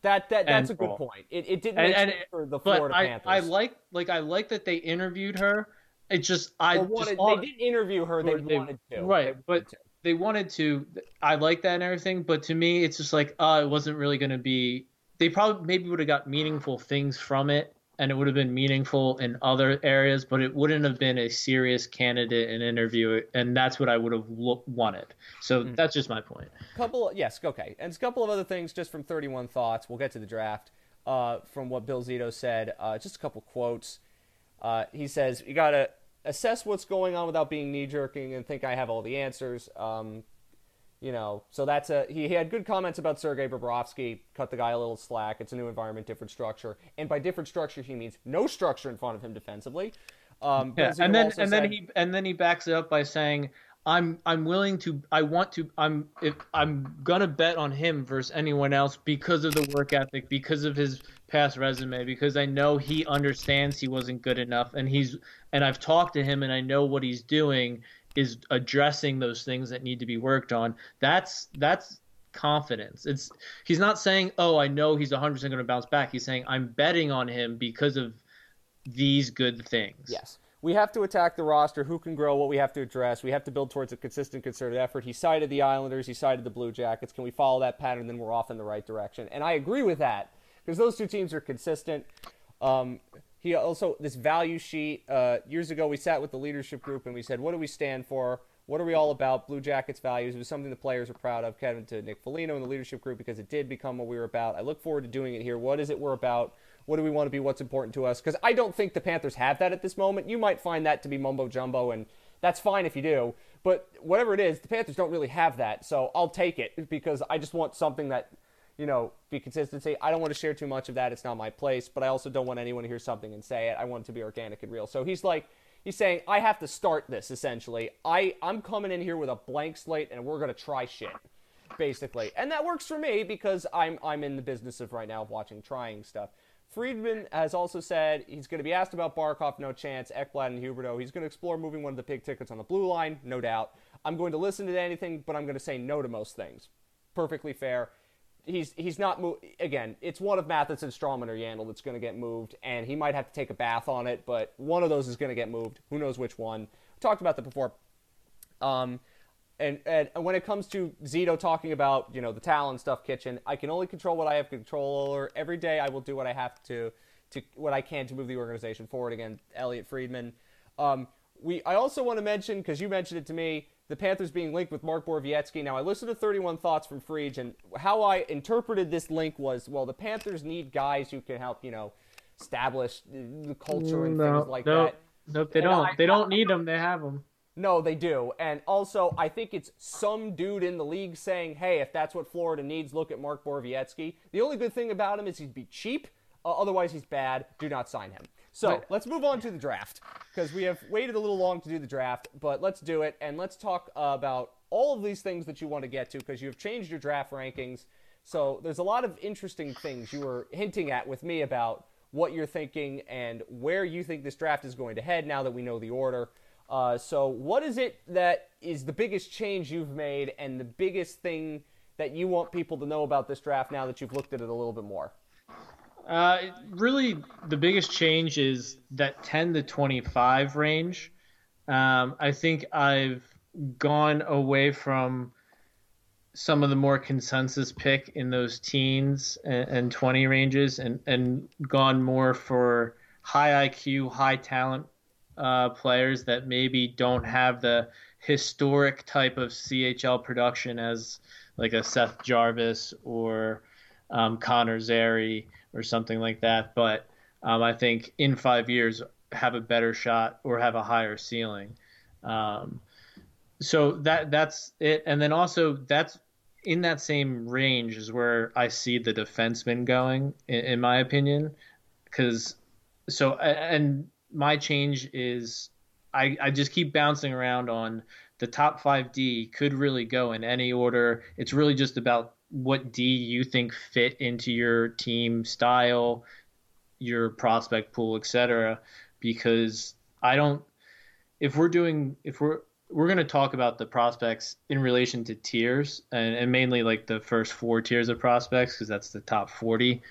That that that's and, a good point. It, it didn't make and, for the Florida I, Panthers. I like like I like that they interviewed her it just I wanted, just, they didn't interview her. They, they wanted to. Right, they but to. they wanted to. I like that and everything, but to me, it's just like uh, it wasn't really going to be. They probably maybe would have got meaningful things from it, and it would have been meaningful in other areas, but it wouldn't have been a serious candidate and interview, and that's what I would have lo- wanted. So mm-hmm. that's just my point. Couple, yes, okay, and a couple of other things just from Thirty One Thoughts. We'll get to the draft. Uh, from what Bill Zito said, uh, just a couple quotes. Uh, he says, You got to assess what's going on without being knee jerking and think I have all the answers. Um, you know, so that's a he, he had good comments about Sergei Bobrovsky. Cut the guy a little slack. It's a new environment, different structure, and by different structure he means no structure in front of him defensively. Um, yeah, and then and said, then he and then he backs it up by saying, "I'm I'm willing to I want to I'm if I'm gonna bet on him versus anyone else because of the work ethic, because of his past resume because I know he understands he wasn't good enough and he's and I've talked to him and I know what he's doing is addressing those things that need to be worked on. That's that's confidence. It's he's not saying, "Oh, I know he's 100% going to bounce back." He's saying, "I'm betting on him because of these good things." Yes. We have to attack the roster. Who can grow? What we have to address. We have to build towards a consistent, concerted effort. He cited the Islanders. He cited the Blue Jackets. Can we follow that pattern? Then we're off in the right direction. And I agree with that because those two teams are consistent. Um, he also this value sheet. Uh, years ago, we sat with the leadership group and we said, "What do we stand for? What are we all about?" Blue Jackets values. It was something the players are proud of. Kevin to Nick Foligno and the leadership group because it did become what we were about. I look forward to doing it here. What is it we're about? What do we want to be? What's important to us? Because I don't think the Panthers have that at this moment. You might find that to be mumbo jumbo, and that's fine if you do. But whatever it is, the Panthers don't really have that. So I'll take it because I just want something that you know, be consistency. I don't want to share too much of that. It's not my place, but I also don't want anyone to hear something and say it. I want it to be organic and real. So he's like, he's saying, I have to start this essentially. I, I'm coming in here with a blank slate and we're going to try shit, basically. And that works for me because I'm, I'm in the business of right now of watching trying stuff. Friedman has also said he's going to be asked about Barkov, no chance. Ekblad and Huberdeau. He's going to explore moving one of the big tickets on the blue line, no doubt. I'm going to listen to anything, but I'm going to say no to most things. Perfectly fair he's he's not mo- again. It's one of Matheson, Stralman, or Yandle that's going to get moved, and he might have to take a bath on it. But one of those is going to get moved. Who knows which one? We talked about that before. Um, and, and when it comes to Zito talking about you know the talent stuff, kitchen, I can only control what I have control over. Every day, I will do what I have to to what I can to move the organization forward. Again, Elliotte Friedman. Um, we I also want to mention because you mentioned it to me the Panthers being linked with Mark Borowiecki. Now, I listened to 31 Thoughts from Frege, and how I interpreted this link was, well, the Panthers need guys who can help, you know, establish the culture and no, things like no, that. Nope, they and don't. I, they don't need them. They have them. No, they do. And also, I think it's some dude in the league saying, hey, if that's what Florida needs, look at Mark Borowiecki. The only good thing about him is he'd be cheap. Uh, otherwise, he's bad. Do not sign him. So let's move on to the draft because we have waited a little long to do the draft, but let's do it and let's talk about all of these things that you want to get to because you have changed your draft rankings. So there's a lot of interesting things you were hinting at with me about what you're thinking and where you think this draft is going to head now that we know the order. Uh, so, what is it that is the biggest change you've made and the biggest thing that you want people to know about this draft now that you've looked at it a little bit more? Uh, really, the biggest change is that 10 to 25 range. Um, I think I've gone away from some of the more consensus pick in those teens and, and 20 ranges and, and gone more for high IQ, high talent uh, players that maybe don't have the historic type of CHL production as like a Seth Jarvis or um, Connor Zary or something like that. But um, I think in five years have a better shot or have a higher ceiling. Um, so that that's it, and then also that's in that same range is where I see the defenseman going, in, in my opinion, because so and my change is I, I just keep bouncing around on the top five D could really go in any order. It's really just about what D you think fit into your team style, your prospect pool, etc. Because I don't. If we're doing, if we're we're going to talk about the prospects in relation to tiers and, and mainly like the first four tiers of prospects because that's the top 40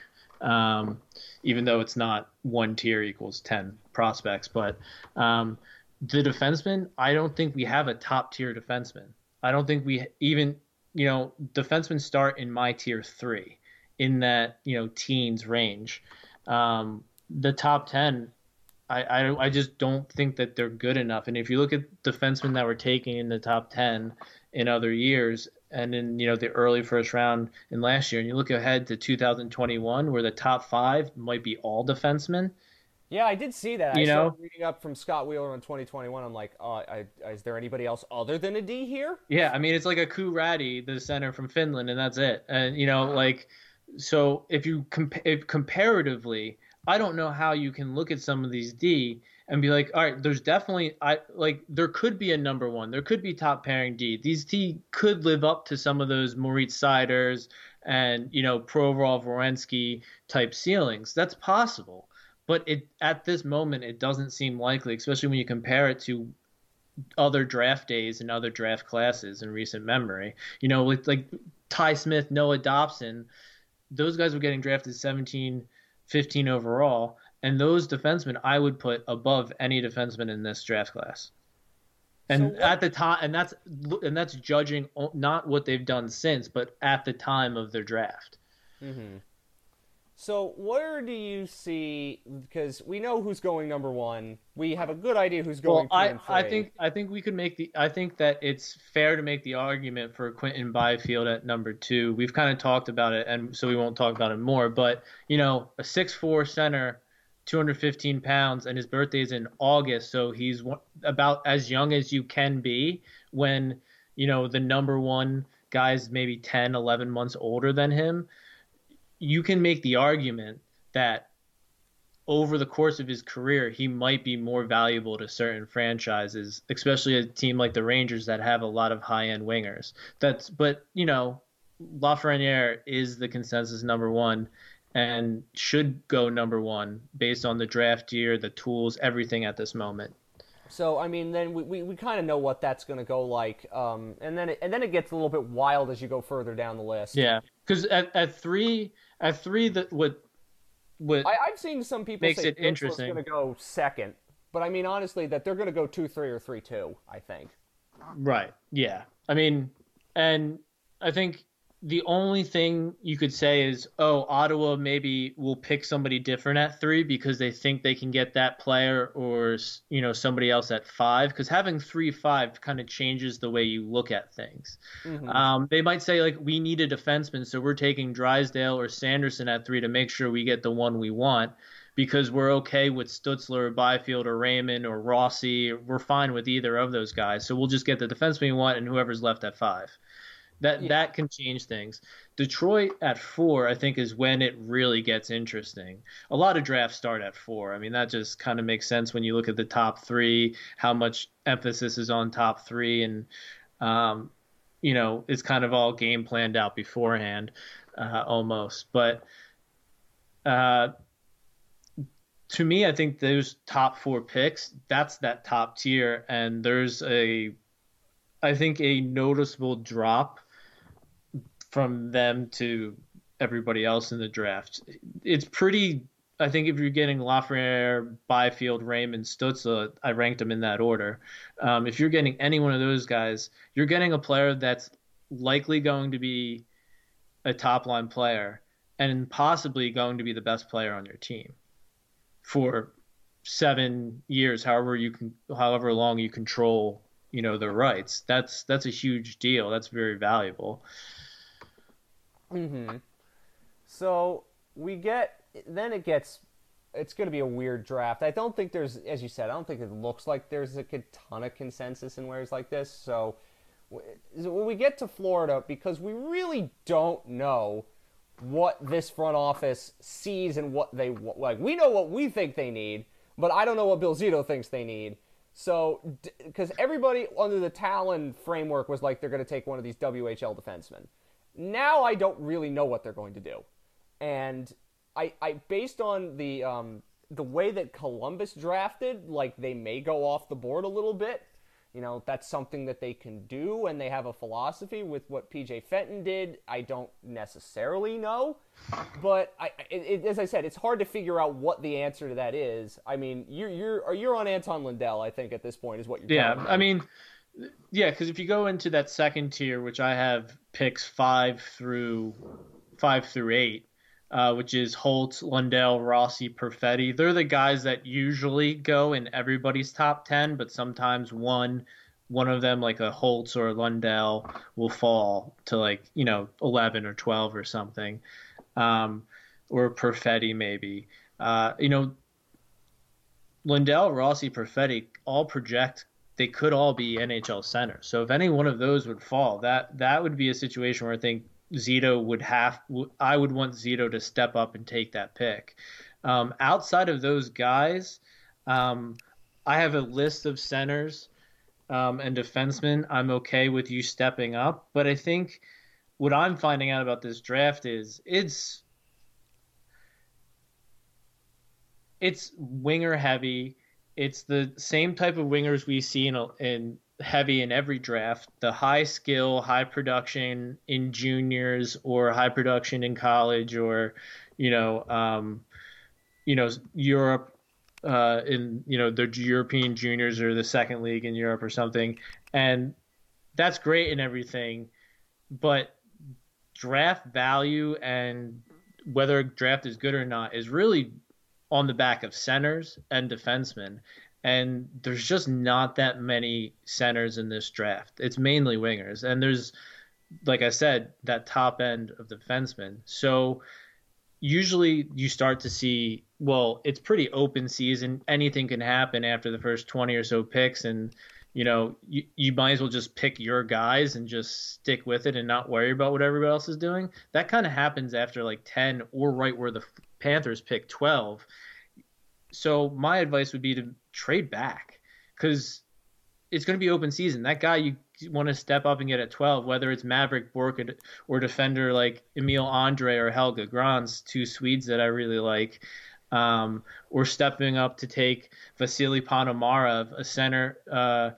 um, even though it's not one tier equals 10 prospects but um, the defenseman i don't think we have a top tier defenseman i don't think we even you know defensemen start in my tier three in that you know teens range um, the top 10 I, I, I just don't think that they're good enough. And if you look at defensemen that were taken in the top ten in other years, and in you know the early first round in last year, and you look ahead to 2021, where the top five might be all defensemen. Yeah, I did see that. You I know, reading up from Scott Wheeler in 2021. I'm like, oh, I, is there anybody else other than a D here? Yeah, I mean, it's like Aku Räty, the center from Finland, and that's it. And you know, like, so if you comp- if comparatively I don't know how you can look at some of these D and be like, all right, there's definitely I like there could be a number one, there could be top pairing D. These D could live up to some of those Moritz Seiders and you know Provorov Werenski type ceilings. That's possible, but it at this moment it doesn't seem likely, especially when you compare it to other draft days and other draft classes in recent memory. You know, with like Ty Smith, Noah Dobson, those guys were getting drafted 17 15 overall. And those defensemen I would put above any defenseman in this draft class. And so at the time, and that's and that's judging not what they've done since, but at the time of their draft. Mm-hmm. So where do you see? Because we know who's going number one. We have a good idea who's going. Well, I, I think I think we could make the. I think that it's fair to make the argument for Quinton Byfield at number two. We've kind of talked about it, and so we won't talk about it more. But you know, a six four center, 215 pounds, and his birthday is in August, so he's about as young as you can be when you know the number one guy's maybe 10, 11 months older than him you can make the argument that over the course of his career, he might be more valuable to certain franchises, especially a team like the Rangers that have a lot of high end wingers. That's but you know, Lafreniere is the consensus number one and should go number one based on the draft year, the tools, everything at this moment. So I mean, then we, we, we kind of know what that's going to go like, um, and then it, and then it gets a little bit wild as you go further down the list. Yeah, because at, at three at three that would would I, have seen some people makes say it interesting. going to go second, but I mean honestly that they're going to go two three or three two. I think. Right. Yeah. I mean, and I think the only thing you could say is, oh, Ottawa maybe will pick somebody different at three because they think they can get that player or you know somebody else at five. Because having three five kind of changes the way you look at things. Mm-hmm. Um, they might say like we need a defenseman, so we're taking Drysdale or Sanderson at three to make sure we get the one we want. Because we're okay with Stützle or Byfield or Raymond or Rossi, we're fine with either of those guys. So we'll just get the defenseman we want and whoever's left at five. That yeah. that can change things. Detroit at four, I think, is when it really gets interesting. A lot of drafts start at four. I mean, that just kind of makes sense when you look at the top three, how much emphasis is on top three, and um, you know, it's kind of all game planned out beforehand, uh, almost. But uh, to me, I think those top four picks, that's that top tier, and there's a I think a noticeable drop from them to everybody else in the draft. It's pretty. I think if you're getting Lafreniere, Byfield, Raymond, Stützle, I ranked them in that order. Um, if you're getting any one of those guys, you're getting a player that's likely going to be a top line player and possibly going to be the best player on your team for seven years, however you can, however long you control, you know, the rights. That's that's a huge deal. That's very valuable. Hmm So we get then it gets it's going to be a weird draft. I don't think there's, as you said, I don't think it looks like there's a ton of consensus in ways like this. So when we get to Florida, because we really don't know what this front office sees and what they like. We know what we think they need, but I don't know what Bill Zito thinks they need. So, because everybody under the Tallon framework was like they're going to take one of these WHL defensemen. Now I don't really know what they're going to do, and I, I based on the um, the way that Columbus drafted, like they may go off the board a little bit. You know, that's something that they can do, and they have a philosophy with what PJ Fenton did. I don't necessarily know, but I, it, it, as I said, it's hard to figure out what the answer to that is. I mean, you're you're you're on Anton Lundell, I think, at this point is what you're. Yeah, I mean, yeah, because if you go into that second tier, which I have picks five through five through eight, uh, which is Holtz, Lundell, Rossi, Perfetti. They're the guys that usually go in everybody's top ten, but sometimes one one of them, like a Holtz or a Lundell, will fall to like you know eleven or twelve or something, um, or Perfetti maybe. Uh, you know, Lundell, Rossi, Perfetti all project they could all be NHL centers. So if any one of those would fall, that that would be a situation where I think Zito would have. I would want Zito to step up and take that pick. Um, outside of those guys, um, I have a list of centers um, and defensemen. I'm okay with you stepping up, but I think what I'm finding out about this draft is it's it's winger heavy. It's the same type of wingers we see in, in heavy in every draft. The high skill high production in juniors or high production in college or you know um, you know europe uh, in you know the european juniors or the second league in europe or something. And that's great and everything but draft value and whether a draft is good or not is really on the back of centers and defensemen and there's just not that many centers in this draft. It's mainly wingers, and there's, like I said, that top end of the defensemen. So usually you start to see, well, it's pretty open season. Anything can happen after the first 20 or so picks, and you know you, you might as well just pick your guys and just stick with it and not worry about what everybody else is doing. That kind of happens after like 10 or right where the Panthers pick 12 so my advice would be to trade back because it's going to be open season. That guy you want to step up and get at 12, whether it's Mavrik Bourque or defender like Emil Andrae or Helge Grans, two Swedes that I really like, um, or stepping up to take Vasily Ponomarev, a center uh,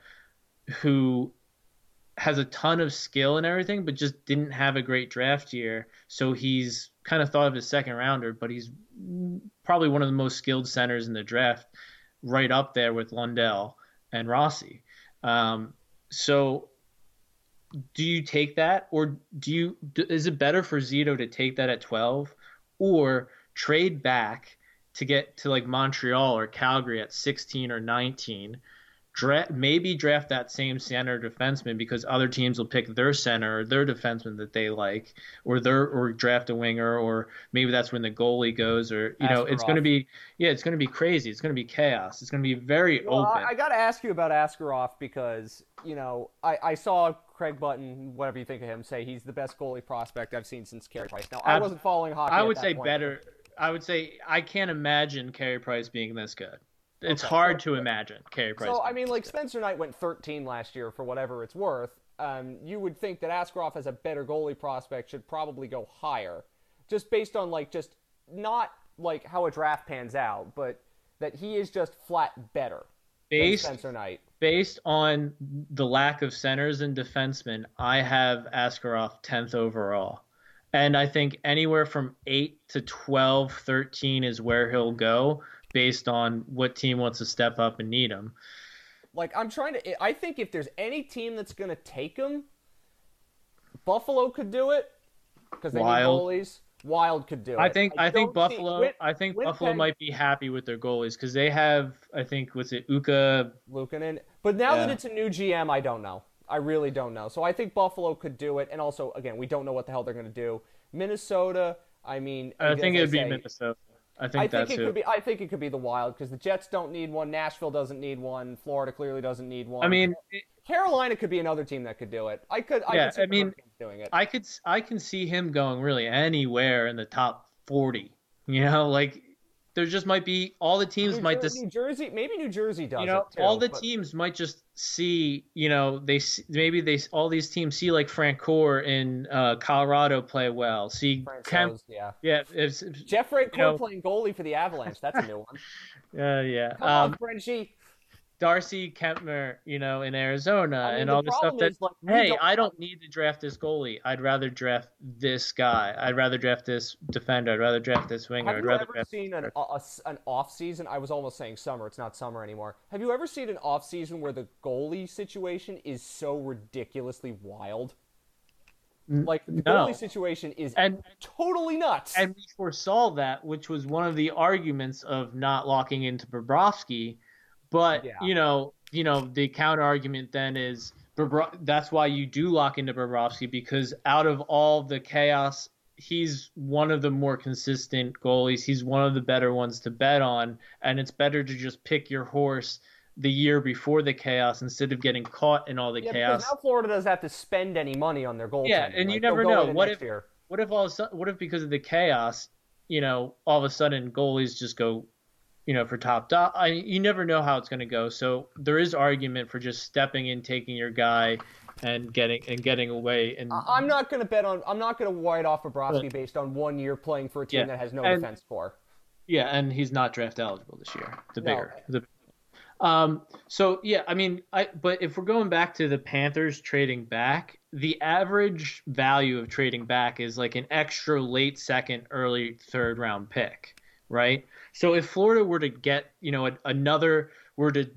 who has a ton of skill and everything, but just didn't have a great draft year. So he's kind of thought of as second rounder, but he's probably one of the most skilled centers in the draft, right up there with Lundell and Rossi. Um, so, do you take that, or do you? Is it better for Zito to take that at 12, or trade back to get to like Montreal or Calgary at 16 or 19? Draft maybe draft that same center defenseman because other teams will pick their center or their defenseman that they like or their or draft a winger or maybe that's when the goalie goes or you know it's going to be yeah it's going to be crazy. It's going to be chaos. It's going to be very well, open. I, I got to ask you about Askarov because you know I, I saw Craig Button whatever you think of him say he's the best goalie prospect I've seen since Carey Price. Now I wasn't following hockey I would say point. better I would say I can't imagine Carey Price being this good it's okay, hard so, to imagine Carey Price. So I mean, like Spencer Knight went 13 last year for whatever it's worth. Um, you would think that Askarov as a better goalie prospect should probably go higher, just based on like just not like how a draft pans out, but that he is just flat better. Based Spencer Knight. Based on the lack of centers and defensemen, I have Askarov 10th overall. And I think anywhere from 8 to 12, 13 is where he'll go based on what team wants to step up and need him. Like I'm trying to I think if there's any team that's going to take him Buffalo could do it because they Wild. need goalies. Wild could do it. I think I, think don't see- Buffalo I think Buffalo Winnipeg- might be happy with their goalies because they have I think what's it Uka Luukkonen. But now that it's a new GM, I don't know. I really don't know. So I think Buffalo could do it. And also, again, we don't know what the hell they're going to do. Minnesota. I mean, I think it would be Minnesota. I think I think it who. could be. I think it could be the Wild because the Jets don't need one. Nashville doesn't need one. Florida clearly doesn't need one. I mean, it- Carolina could be another team that could do it. I could. I Yeah, could see I mean, doing it. I could I can see him going really anywhere in the top 40. You know, like there just might be all the teams New, might just New Jersey, maybe New Jersey does you know it too, all the but- teams might just see you know they maybe they all these teams see like Francoeur in uh, Colorado play well see Kuemper yeah. yeah if- Jeff Francoeur know- playing goalie for the Avalanche. That's a new one. uh, yeah Come um, on, Frenchie. Darcy Kuemper you know in Arizona I mean, and all this stuff that like, hey don't- I don't need to draft this goalie I'd rather draft this guy I'd rather draft this defender I'd rather draft this winger Have I'd you rather ever draft seen an, a- an off season? I was almost saying summer. It's not summer anymore. Have you ever seen an off season where the goalie situation is so ridiculously wild? Like the no. goalie situation is and totally nuts. and we foresaw that, which was one of the arguments of not locking into Bobrovsky. But Yeah. you know, you know, the counter argument then is Bobro- that's why you do lock into Bobrovsky because out of all the chaos, he's one of the more consistent goalies. He's one of the better ones to bet on, and it's better to just pick your horse the year before the chaos instead of getting caught in all the yeah, chaos. because now Florida doesn't have to spend any money on their goaltending. Yeah, and you never know. What if- year. What if all of a sudden, what if because of the chaos, you know, all of a sudden goalies just go, you know, for top dot. I you never know how it's going to go. So there is argument for just stepping in, taking your guy, and getting and getting away. And I'm not going to bet on. I'm not going to write off Bobrovsky based on one year playing for a team Yeah, that has no and- defense core. yeah, and he's not draft eligible this year. The No. bigger, the um. So yeah, I mean, I but if we're going back to the Panthers trading back, the average value of trading back is like an extra late second, early third round pick, right? So if Florida were to get, you know, another were to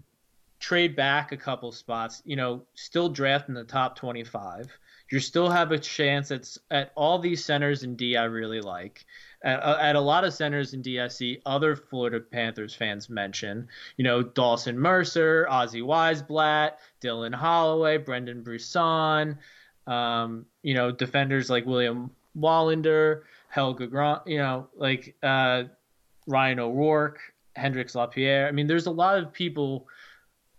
trade back a couple spots, you know, still draft in the top 25, you still have a chance at at all these centers in D I really like. At, at a lot of centers in DSC, other Florida Panthers fans mention, you know, Dawson Mercer, Ozzy Wiesblatt, Dylan Holloway, Brendan Brisson, um, you know, defenders like William Wallinder, Helge Grans, you know, like uh, Ryan O'Rourke, Hendrix Lapierre. I mean, there's a lot of people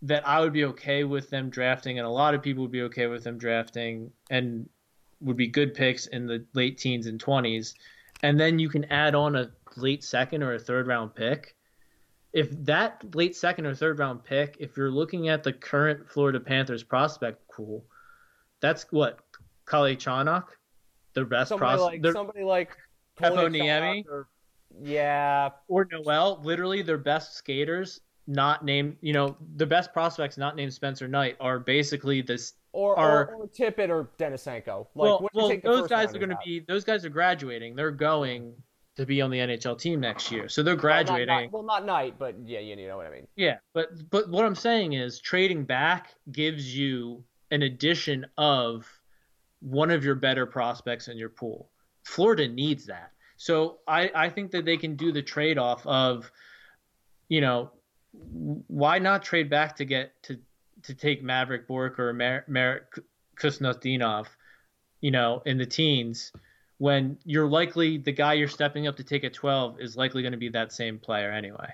that I would be okay with them drafting, and a lot of people would be okay with them drafting, and would be good picks in the late teens and 20s. And then you can add on a late second or a third round pick. If that late second or third round pick, if you're looking at the current Florida Panthers prospect pool, that's what Kale Chanok, their best prospect, like somebody like Heponiemi? or- Yeah, or Noel, literally their best skaters, not named, you know, the best prospects not named Spencer Knight are basically this. or, Are- or or Tippett or Denisenko. Like, well, you well those guys are going to be, those guys are graduating. They're going to be on the NHL team next year, so they're Well, not graduating. Well, not Knight, but yeah, you know what I mean. Yeah, but but what I'm saying is trading back gives you an addition of one of your better prospects in your pool. Florida needs that. So I, I think that they can do the trade off of, you know, why not trade back to get to to take Mavrik Bourque or Mer- Marat Khusnutdinov, you know, in the teens when you're likely the guy you're stepping up to take at 12 is likely going to be that same player anyway.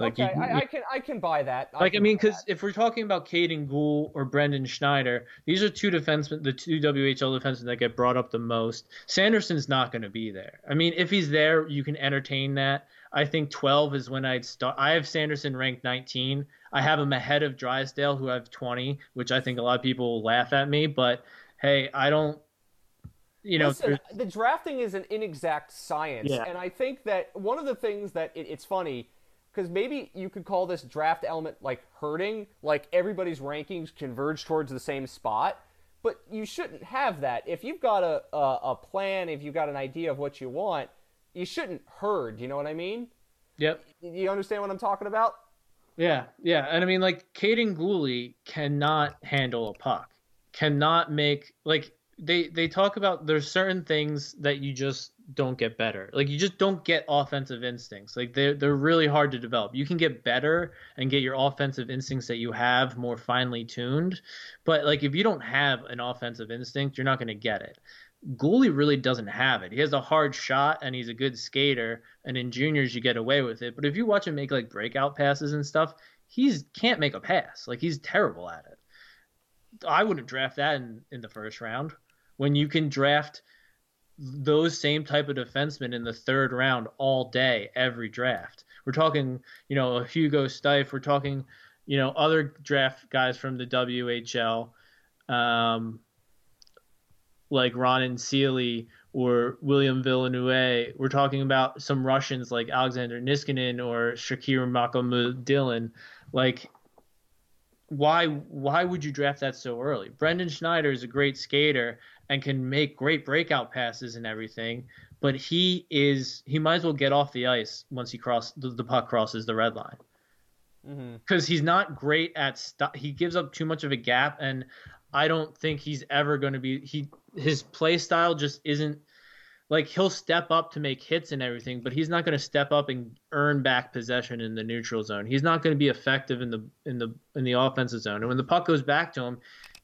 Like okay, you- I, I can I can buy that. like I mean, because if we're talking about Kaiden Guhle or Braden Schneider, these are two defensemen, the two WHL defensemen that get brought up the most. Sanderson's not going to be there. I mean, if he's there, you can entertain that. I think 12 is when I'd start. I have Sanderson ranked 19. I have him ahead of Drysdale, who I have 20, which I think a lot of people will laugh at me. But hey, I don't. You know, Listen, the drafting is an inexact science, Yeah. and I think that one of the things that it, it's funny because maybe you could call this draft element like hurting, like everybody's rankings converge towards the same spot, but you shouldn't have that. If you've got a, a, a plan, if you've got an idea of what you want, you shouldn't herd. You know what I mean? yep. You understand what I'm talking about? Yeah, yeah, and I mean, like, Kaiden Guhle cannot handle a puck, cannot make like they they talk about there's certain things that you just don't get better. Like you just don't get offensive instincts. Like they're they're really hard to develop. You can get better and get your offensive instincts that you have more finely tuned, but like if you don't have an offensive instinct, you're not going to get it. Guhle really doesn't have it. He has a hard shot and he's a good skater, and in juniors you get away with it. But if you watch him make like breakout passes and stuff, he's can't make a pass. Like he's terrible at it. I wouldn't draft that in, in the first round when you can draft those same type of defensemen in the third round all day every draft. We're talking, you know, Hugo Steiff. We're talking, you know, other draft guys from the WHL, um, like Ronan Seeley or William Villeneuve. We're talking about some Russians like Alexander Nikishin or Shakir Mukhamadullin. Like why why would you draft that so early? Braden Schneider is a great skater and can make great breakout passes and everything, but he is he might as well get off the ice once he cross the, the puck crosses the red line because mm-hmm. he's not great at stuff. He gives up too much of a gap, and I don't think he's ever going to be. He his play style just isn't like he'll step up to make hits and everything, but he's not going to step up and earn back possession in the neutral zone. He's not going to be effective in the in the in the offensive zone. And when the puck goes back to him,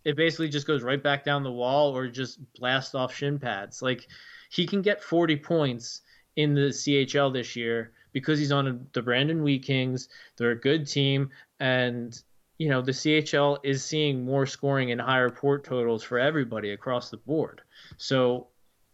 it basically just goes right back down the wall or just blast off shin pads. Like he can get 40 points in the CHL this year because he's on the Brandon Wheat Kings. They're a good team and you know the CHL is seeing more scoring and higher port totals for everybody across the board. So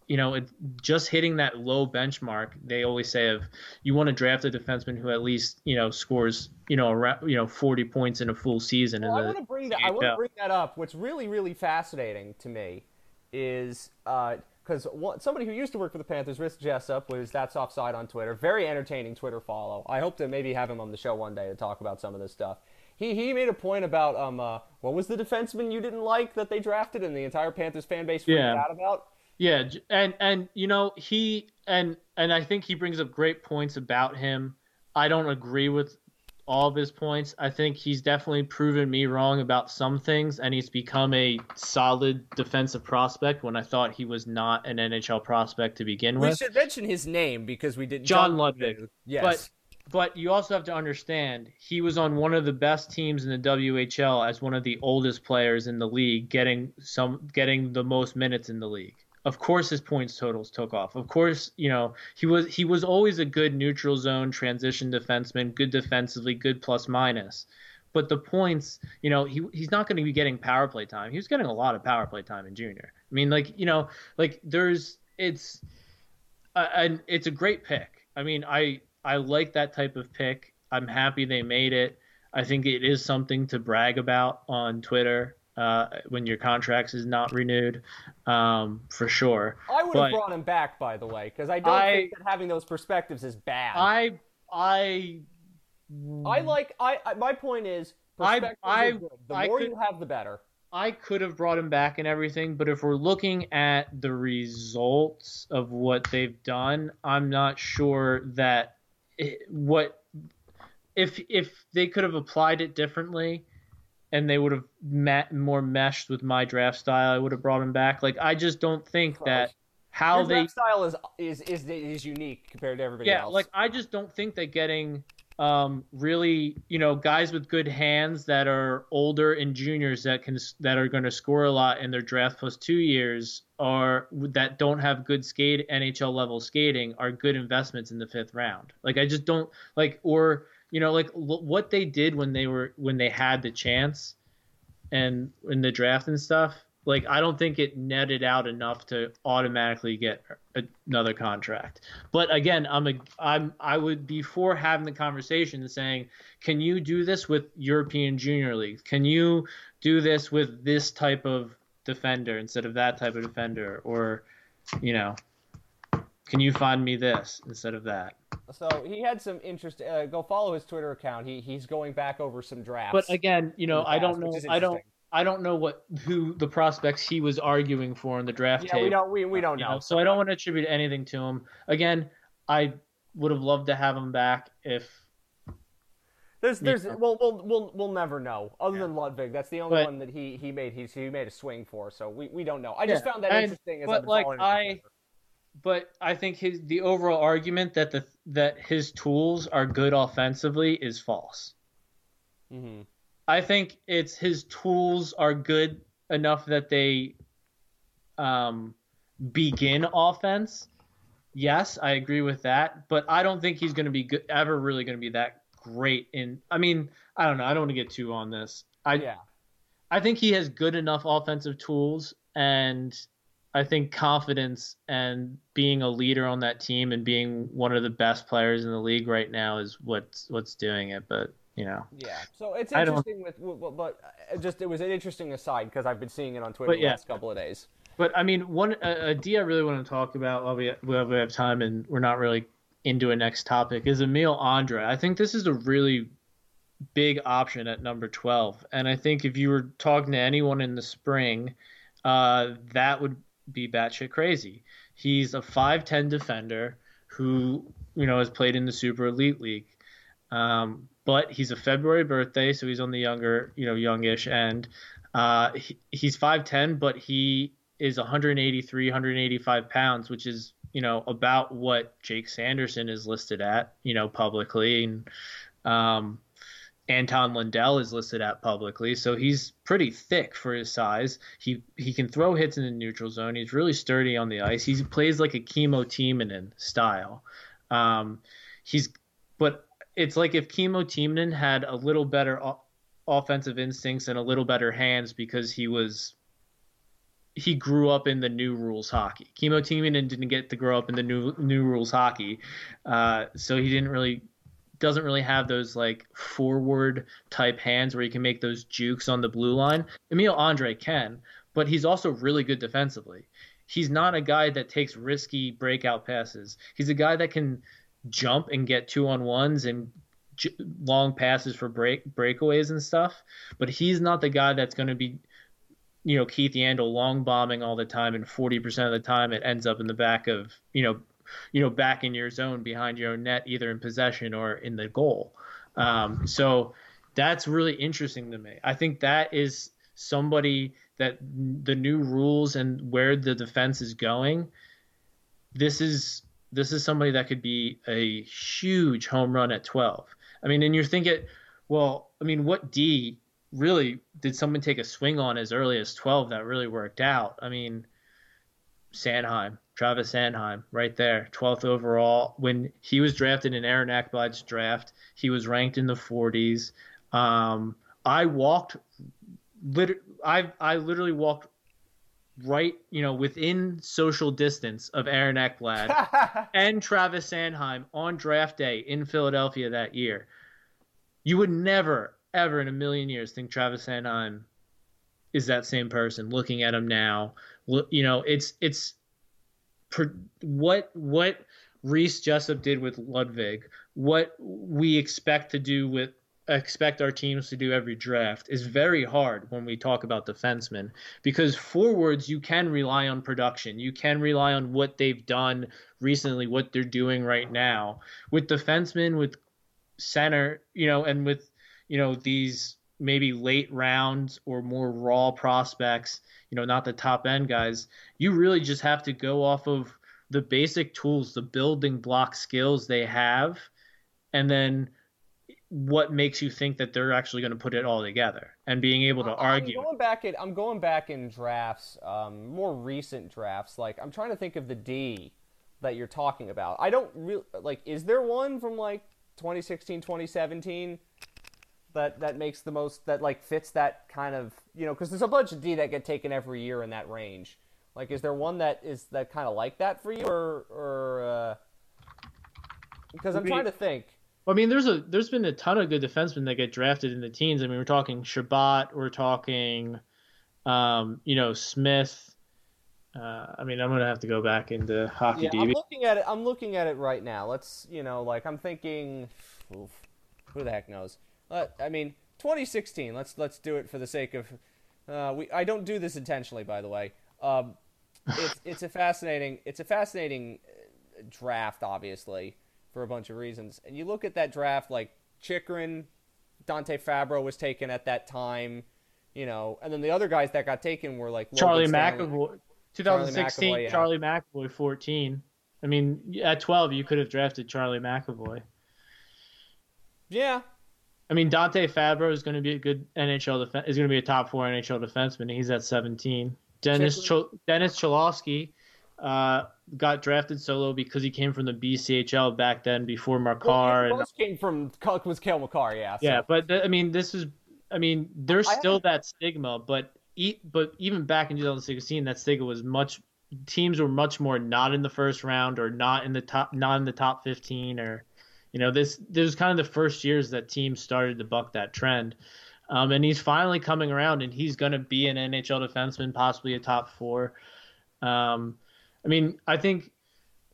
you know, it, just hitting that low benchmark, they always say of you want to draft a defenseman who at least you know scores you know around, you know 40 points in a full season. Well, I want to bring that. I want to bring that up. What's really really fascinating to me is because uh, somebody who used to work for the Panthers, Rich Jessup, was that's offside on Twitter. Very entertaining Twitter follow. I hope to maybe have him on the show one day to talk about some of this stuff. He, he made a point about um uh, what was the defenseman you didn't like that they drafted and the entire Panthers fan base freaked yeah. out about. Yeah, and and you know he and and I think he brings up great points about him. I don't agree with all of his points. I think he's definitely proven me wrong about some things, and he's become a solid defensive prospect when I thought he was not an NHL prospect to begin we with. We should mention his name because we didn't. John, John Ludvig. Yes. But but you also have to understand he was on one of the best teams in the WHL as one of the oldest players in the league, getting some getting the most minutes in the league of course his points totals took off. Of course, you know, he was he was always a good neutral zone transition defenseman, good defensively, good plus minus. But the points, you know, he he's not going to be getting power play time. He was getting a lot of power play time in junior. I mean, like, you know, like there's it's and it's a great pick. I mean, I I like that type of pick. I'm happy they made it. I think it is something to brag about on Twitter uh, when your contract is not renewed, um, for sure. I would have brought him back, by the way, because I don't I, think that having those perspectives is bad. I I I like I, I my point is perspectives I, I, are good. The I more could, you have, the better. I could have brought him back and everything, but if we're looking at the results of what they've done, I'm not sure that it, what if if they could have applied it differently and they would have met more meshed with my draft style, I would have brought him back. Like I just don't think that how Your they draft style is, is is is unique compared to everybody yeah, else. like I just don't think that getting um, really, you know, guys with good hands that are older and juniors that can that are going to score a lot in their draft plus two years are that don't have good skate NHL level skating are good investments in the fifth round. Like I just don't like or you know, like l- what they did when they were when they had the chance, and in the draft and stuff. Like I don't think it netted out enough to automatically get another contract. But again, I'm a I'm I would before having the conversation saying, can you do this with European Junior League? Can you do this with this type of defender instead of that type of defender? Or, you know, can you find me this instead of that? So he had some interest. Uh, go follow his Twitter account. He he's going back over some drafts. But again, you know, past, I don't know. I don't. I don't know what who the prospects he was arguing for in the draft yeah, tape. we don't. We, we don't know. know. So I don't want to attribute anything to him. Again, I would have loved to have him back if There's, there's, yeah. we'll, we'll, we'll, we'll never know. Other yeah. than Ludvig, that's the only but, one that he, he made. He, he made a swing for. So we, we don't know. I just found that and, interesting. As but like I, but I think his the overall argument that the that his tools are good offensively is false. Mm-hmm. I think it's his tools are good enough that they um, begin offense. Yes, I agree with that, but I don't think he's going to be good, ever really going to be that great in. I mean, I don't know. I don't want to get too on this. I yeah. I think he has good enough offensive tools, and I think confidence and being a leader on that team and being one of the best players in the league right now is what's what's doing it. But you know. Yeah. So it's interesting with, but uh, just it was an interesting aside because I've been seeing it on Twitter the last couple of days. But I mean, one a, a D I really want to talk about while we while we have time and we're not really into a next topic is Emil Andrae. I think this is a really big option at number 12. And I think if you were talking to anyone in the spring, uh, that would be batshit crazy. He's a 5'10 defender who, you know, has played in the Super Elite League. Um, but he's a February birthday, so he's on the younger, you know, youngish end. Uh, he, he's 5'10, but he is 183, 185 pounds, which is, you know, about what Jake Sanderson is listed at, you know, publicly. And um, Anton Lundell is listed at publicly, so he's pretty thick for his size. He he can throw hits in the neutral zone. He's really sturdy on the ice. He plays like a Kimmo Timonen style. Um, he's but it's like if Kimmo Timonen had a little better o- offensive instincts and a little better hands because he was he grew up in the new rules hockey. Kimmo Timonen didn't get to grow up in the new new rules hockey, uh, so he didn't really doesn't really have those like forward type hands where he can make those jukes on the blue line. Emil Andrae can, but he's also really good defensively. He's not a guy that takes risky breakout passes. He's a guy that can jump and get two on ones and j- long passes for break breakaways and stuff. But he's not the guy that's going to be, you know, Keith Yandle long bombing all the time, and forty percent of the time it ends up in the back of you know, you know, back in your zone behind your own net, either in possession or in the goal. Um, so that's really interesting to me. I think that is somebody that the new rules and where the defense is going. This is this is somebody that could be a huge home run at 12. I mean, and you're thinking, well, I mean, what D really did someone take a swing on as early as 12 that really worked out? I mean, Sanheim, Travis Sanheim, right there, 12th overall. When he was drafted in Aaron Ekblad's draft, he was ranked in the 40s. Um, I walked, lit- I I literally walked right, you know, within social distance of Aaron Ekblad and Travis Sanheim on draft day in Philadelphia that year, you would never, ever in a million years think Travis Sanheim is that same person. Looking at him now, you know, it's it's what what Reese Jessup did with Ludvig, what we expect to do with expect our teams to do every draft is very hard when we talk about defensemen because forwards you can rely on production. You can rely on what they've done recently what they're doing right now. With defensemen with center you know and with you know these maybe late rounds or more raw prospects you know not the top end guys you really just have to go off of the basic tools the building block skills they have and then what makes you think that they're actually going to put it all together and being able to I'm argue. Going back at, I'm going back in drafts, um, more recent drafts. Like I'm trying to think of the D that you're talking about. I don't really like. Is there one from like 2016, 2017 that that makes the most that like fits that kind of you know? Because there's a bunch of D that get taken every year in that range. Like, is there one that is that kind of like that for you, or or uh, because I'm trying to think. I mean, there's a there's been a ton of good defensemen that get drafted in the teens. I mean, we're talking Chabot, we're talking, um, you know, Smith. Uh, I mean, I'm gonna have to go back into hockey. Yeah, DB. I'm looking at it. I'm looking at it right now. Let's, you know, like I'm thinking, oof, who the heck knows? Uh, I mean, 2016. Let's let's do it for the sake of. Uh, we I don't do this intentionally, by the way. Um, it's it's a fascinating it's a fascinating draft, obviously for a bunch of reasons. And you look at that draft, like Chikrin, Dante Fabbro was taken at that time, you know, and then the other guys that got taken were like Charlie Stanley. McAvoy, 2016, McAvoy, yeah. Charlie McAvoy, 14. I mean, at 12, you could have drafted Charlie McAvoy. Yeah, I mean, Dante Fabbro is going to be a good NHL def- is going to be a top four NHL defenseman. He's at 17. Dennis Ch- Dennis Cholowski uh, got drafted solo because he came from the BCHL back then before well, Makar. yeah, and, came from was Cale Makar. Yeah, so- yeah, but th- I mean, this is I mean, there's I still that stigma, but e- but even back in 2016, that stigma was much teams were much more not in the first round or not in the top not in the top 15 or you know this this was kind of the first years that teams started to buck that trend. Um, and he's finally coming around, and he's going to be an NHL defenseman, possibly a top four. Um, I mean, I think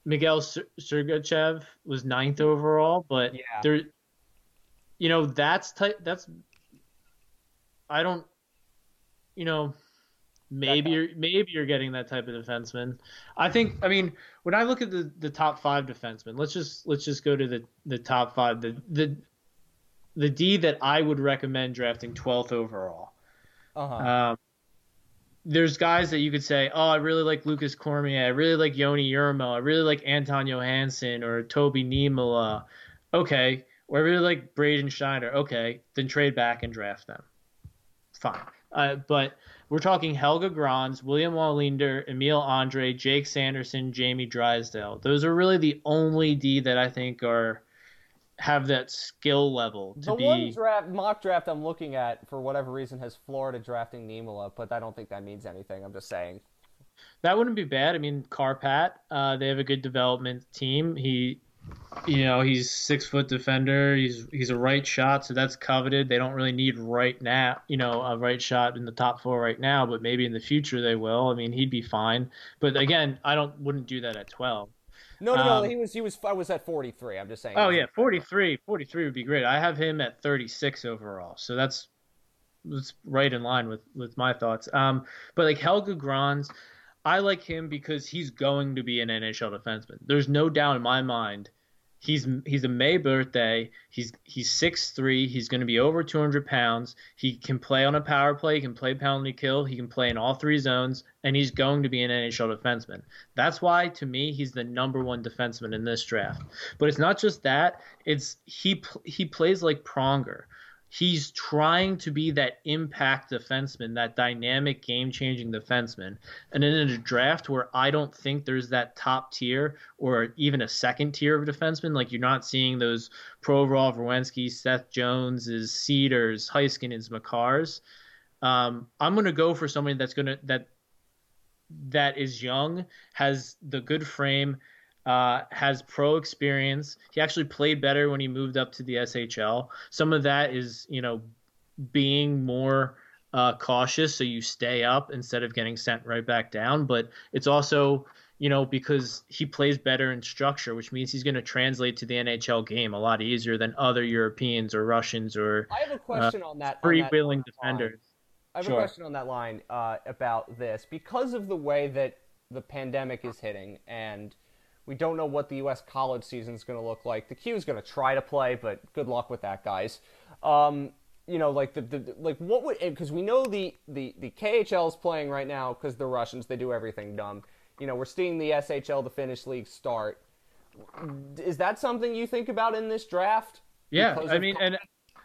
Mikhail Ser- Sergachev was ninth overall, but Yeah. there, you know, that's type that's. I don't, you know, maybe you're maybe you're getting that type of defenseman. I think. I mean, when I look at the, the top five defensemen, let's just let's just go to the the top five. The the the D that I would recommend drafting 12th overall. uh-huh. Um, there's guys that you could say, oh, I really like Lukas Cormier, I really like Yoni Yermo, I really like Anton Johansson or Topi Niemela. Okay, or I really like Braden Schneider. Okay, then trade back and draft them. Fine. Uh, but we're talking Helge Grans, William Wallinder, Emil Andrae, Jake Sanderson, Jamie Drysdale. Those are really the only D that I think are have that skill level to the be. one draft mock draft I'm looking at for whatever reason has Florida drafting Niemela, but I don't think that means anything. I'm just saying. That wouldn't be bad. I mean, Kärpät, uh, they have a good development team. He, you know, he's six foot defender. He's he's a right shot, so that's coveted. They don't really need right now, you know, a right shot in the top four right now, but maybe in the future they will. I mean, he'd be fine. But again, I don't wouldn't do that at twelve. No, no, Um, no. He was he was I was at 43. I'm just saying. Oh yeah, 43, 43 would be great. I have him at 36 overall, so that's that's right in line with with my thoughts. Um, but like Helge Grans, I like him because he's going to be an NHL defenseman. There's no doubt in my mind. He's he's a May birthday. He's he's six three. He's going to be over 200 pounds. He can play on a power play. He can play penalty kill. He can play in all three zones, and he's going to be an NHL defenseman. That's why, to me, he's the number one defenseman in this draft. But it's not just that. It's he he plays like Pronger. He's trying to be that impact defenseman, that dynamic, game-changing defenseman. And in a draft where I don't think there's that top tier or even a second tier of defenseman, like you're not seeing those Provorov, Werenski, Seth Joneses, Cedars, Heiskanens, Makars. Um, I'm to go for somebody that's to that that is young, has the good frame, uh, has pro experience. He actually played better when he moved up to the SHL. Some of that is, you know, being more uh, cautious so you stay up instead of getting sent right back down. But it's also, you know, because he plays better in structure, which means he's going to translate to the NHL game a lot easier than other Europeans or Russians or I have a question on that. on that freewheeling line. defenders. I have Sure. a question on that line uh, about this because of the way that the pandemic is hitting, and we don't know what the U.S. college season is going to look like. The Q is going to try to play, but good luck with that, guys. Um, you know, like the, the like what would because we know the the the KHL is playing right now because they're Russians. They do everything dumb. You know, we're seeing the SHL, the Finnish league, start. Is that something you think about in this draft? Yeah, Because I mean, co- and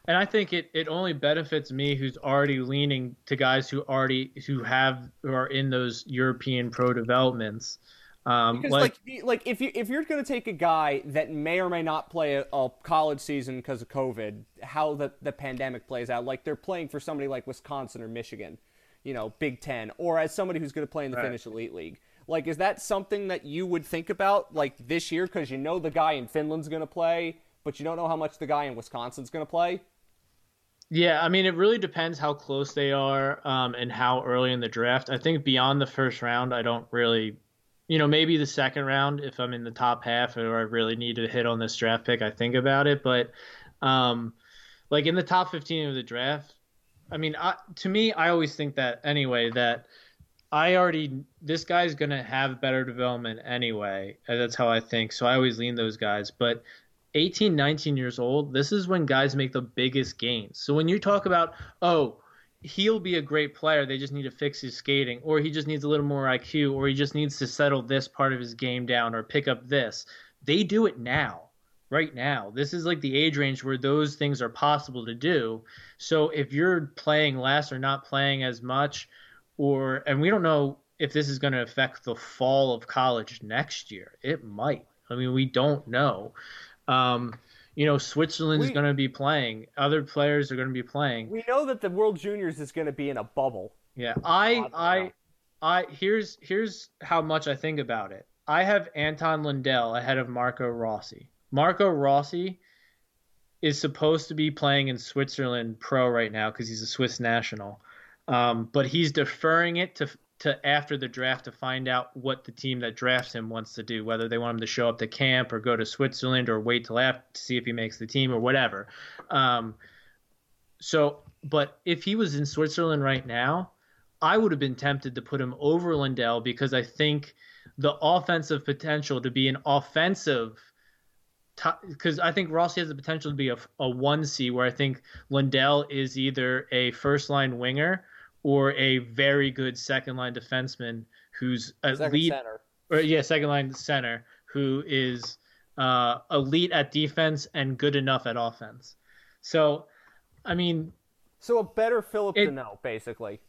and I think it, it only benefits me who's already leaning to guys who already who have who are in those European pro developments. Um, Because like, like, like if you if you're going to take a guy that may or may not play a, a college season because of COVID, how the the pandemic plays out, like they're playing for somebody like Wisconsin or Michigan, you know, Big Ten, or as somebody who's going to play in the Right. Finnish Elite League. Like, is that something that you would think about like this year because you know the guy in Finland's going to play, but you don't know how much the guy in Wisconsin's going to play? Yeah, I mean, it really depends how close they are um, and how early in the draft. I think beyond the first round, I don't really, you know, maybe the second round if I'm in the top half or I really need to hit on this draft pick, I think about it. But um, like in the top 15 of the draft, I mean, I, to me, I always think that anyway, that I already, this guy's to have better development anyway. That's how I think. So I always lean those guys. But 18, 19 years old, this is when guys make the biggest gains. So when you talk about, oh, he'll be a great player, they just need to fix his skating, or he just needs a little more IQ, or he just needs to settle this part of his game down, or pick up this. They do it now, right now. This is like the age range where those things are possible to do. So if you're playing less or not playing as much, or, and we don't know if this is going to affect the fall of college next year. It might. I mean, we don't know. Um, you know, Switzerland is going to be playing. Other players are going to be playing. We know that the World Juniors is going to be in a bubble. Yeah, I, I, I. Here's here's how much I think about it. I have Anton Lundell ahead of Marco Rossi. Marco Rossi is supposed to be playing in Switzerland pro right now because he's a Swiss national, um, but he's deferring it to to after the draft to find out what the team that drafts him wants to do, whether they want him to show up to camp or go to Switzerland or wait till after to see if he makes the team or whatever. Um, so, but if he was in Switzerland right now, I would have been tempted to put him over Lundell because I think the offensive potential to be an offensive because I think Rossi has the potential to be a, a one C, where I think Lundell is either a first line winger or a very good second line defenseman who's a second lead, center. or yeah, second line center who is uh, elite at defense and good enough at offense. So, I mean, so a better Philip it, Danault, basically.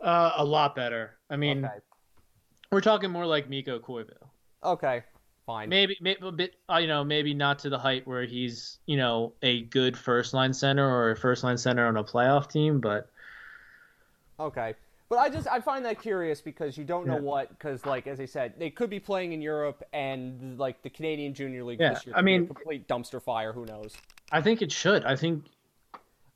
Uh, a lot better. I mean, okay. we're talking more like Mikko Koivu. Okay, fine. Maybe, maybe a bit, uh, you know, maybe not to the height where he's, you know, a good first line center or a first line center on a playoff team, but Okay. But I just I find that curious because you don't know yeah. what because like as I said they could be playing in Europe and like the Canadian Junior League yeah, this year I mean complete dumpster fire who knows I think it should I think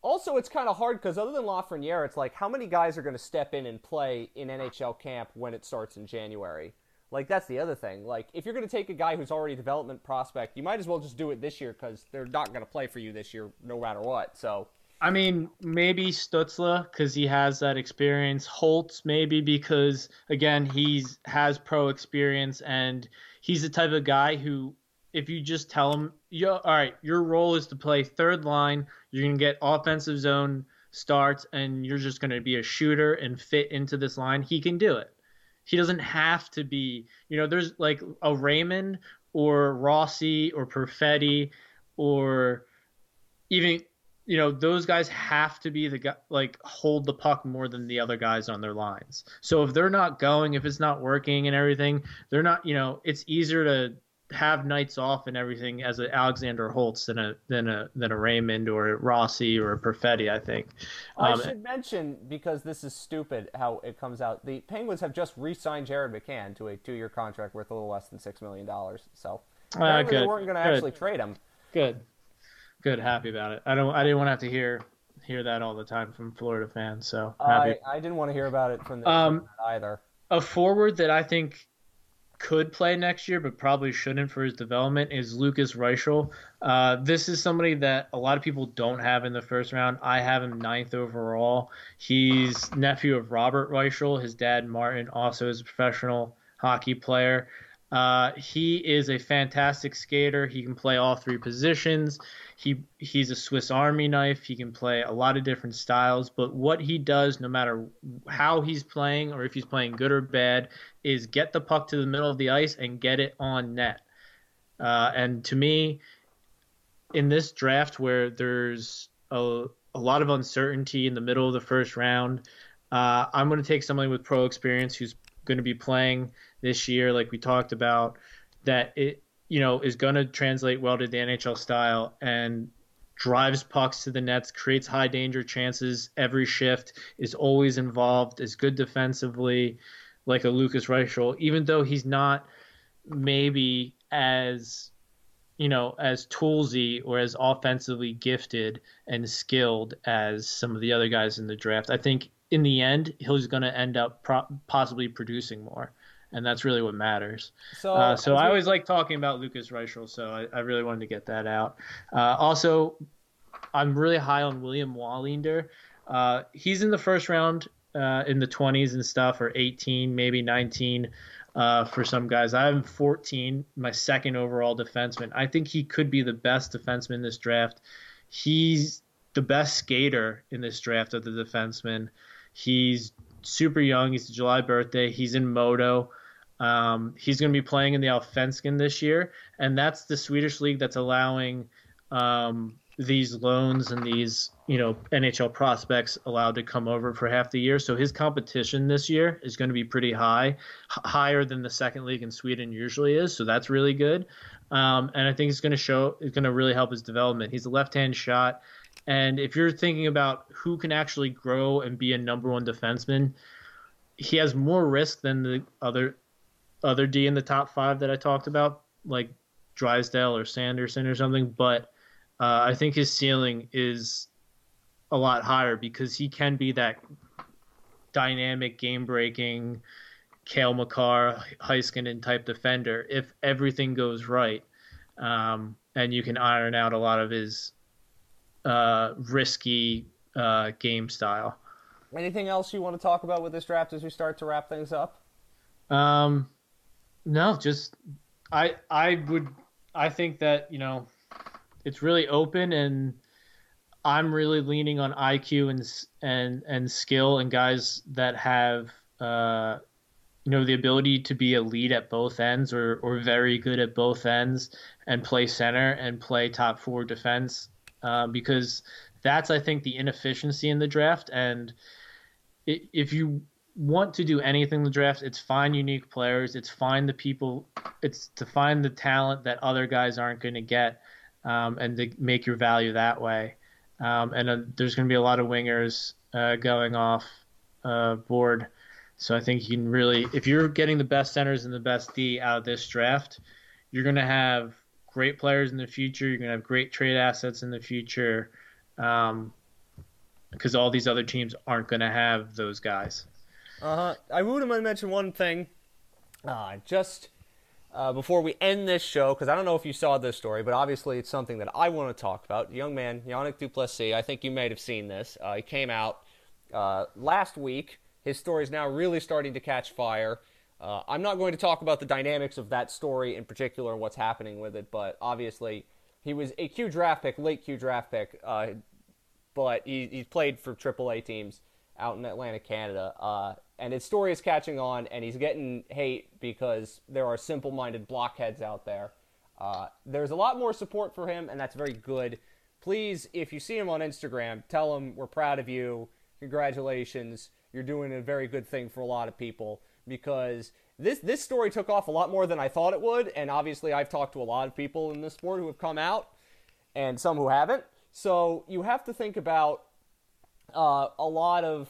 also it's kind of hard because other than Lafreniere it's like how many guys are going to step in and play in NHL camp when it starts in January like that's the other thing like if you're going to take a guy who's already a development prospect you might as well just do it this year because they're not going to play for you this year no matter what so I mean, maybe Stützle because he has that experience. Holtz maybe because again he's has pro experience and he's the type of guy who, if you just tell him, Yo, all right, your role is to play third line. You're gonna get offensive zone starts and you're just gonna be a shooter and fit into this line. He can do it. He doesn't have to be. You know, there's like a Raymond or Rossi or Perfetti or even you know those guys have to be the guy like hold the puck more than the other guys on their lines. So if they're not going, if it's not working and everything, they're not. You know, it's easier to have nights off and everything as an Alexander Holtz than a than a than a Raymond or a Rossi or a Perfetti. I think. Um, I should mention because this is stupid how it comes out. The Penguins have just re-signed Jared McCann to a two-year contract worth a little less than six million dollars. So uh, they weren't going to actually trade him. Good good, happy about it. I don't. I didn't want to have to hear hear that all the time from Florida fans. So happy. I, I didn't want to hear about it from the um, either. A forward that I think could play next year, but probably shouldn't for his development is Lukas Reichel. Uh, this is somebody that a lot of people don't have in the first round. I have him ninth overall. He's nephew of Robert Reichel. His dad Martin also is a professional hockey player. Uh, he is a fantastic skater. He can play all three positions. He he's a Swiss Army knife. He can play a lot of different styles. But what he does, no matter how he's playing or if he's playing good or bad, is get the puck to the middle of the ice and get it on net. Uh, and to me, in this draft where there's a, a lot of uncertainty in the middle of the first round, uh, I'm going to take somebody with pro experience who's going to be playing this year, like we talked about, that it you know is going to translate well to the NHL style and drives pucks to the nets, creates high danger chances every shift, is always involved, is good defensively, like a Lukas Reichel, even though he's not maybe as you know as toolsy or as offensively gifted and skilled as some of the other guys in the draft. I think in the end he's going to end up pro- possibly producing more and that's really what matters. So, uh, so I always like talking about Lukas Reichel, so I, I really wanted to get that out. Uh, also, I'm really high on William Wallinder. Uh, he's in the first round uh, in the 20s and stuff, or 18, maybe 19. uh, for some guys. I'm 14, my second overall defenseman. I think he could be the best defenseman in this draft. He's the best skater in this draft of the defensemen. He's super young. He's a July birthday. He's in Modo. Um, he's going to be playing in the Allsvenskan this year, and that's the Swedish league that's allowing um, these loans and these you know NHL prospects allowed to come over for half the year. So his competition this year is going to be pretty high, h- higher than the second league in Sweden usually is. So that's really good, um, and I think it's going to show. It's going to really help his development. He's a left-hand shot, and if you're thinking about who can actually grow and be a number one defenseman, he has more risk than the other other D in the top five that I talked about, like Drysdale or Sanderson or something. But uh, I think his ceiling is a lot higher because he can be that dynamic, game breaking, Cale Makar, Heiskanen type defender if everything goes right. Um, and you can iron out a lot of his uh, risky uh, game style. Anything else you want to talk about with this draft as we start to wrap things up? Um, no, just I I would I think that you know it's really open and I'm really leaning on IQ and and and skill and guys that have uh, you know the ability to be a lead at both ends or or very good at both ends and play center and play top four defense uh, because that's I think the inefficiency in the draft and if you want to do anything in the draft, it's find unique players. It's find the people. It's to find the talent that other guys aren't going to get, um, and to make your value that way. Um, and uh, there's going to be a lot of wingers uh, going off uh, board. So I think you can really, if you're getting the best centers and the best D out of this draft, you're going to have great players in the future. You're going to have great trade assets in the future. Um, because all these other teams aren't going to have those guys. Uh huh. I would have mentioned one thing. Uh, just uh, before we end this show, because I don't know if you saw this story, but obviously it's something that I want to talk about. young man, Yanic Duplessis, I think you may have seen this. Uh, he came out uh, last week. His story is now really starting to catch fire. Uh, I'm not going to talk about the dynamics of that story in particular and what's happening with it, but obviously he was a Q draft pick, late Q draft pick, uh, but he, he's played for AAA teams out in Atlantic, Canada. Uh, and his story is catching on, and he's getting hate because there are simple minded blockheads out there. Uh, there's a lot more support for him, and that's very good. Please, if you see him on Instagram, tell him we're proud of you. Congratulations. You're doing a very good thing for a lot of people because this this story took off a lot more than I thought it would, and obviously I've talked to a lot of people in the sport who have come out, and some who haven't. So you have to think about uh, a lot of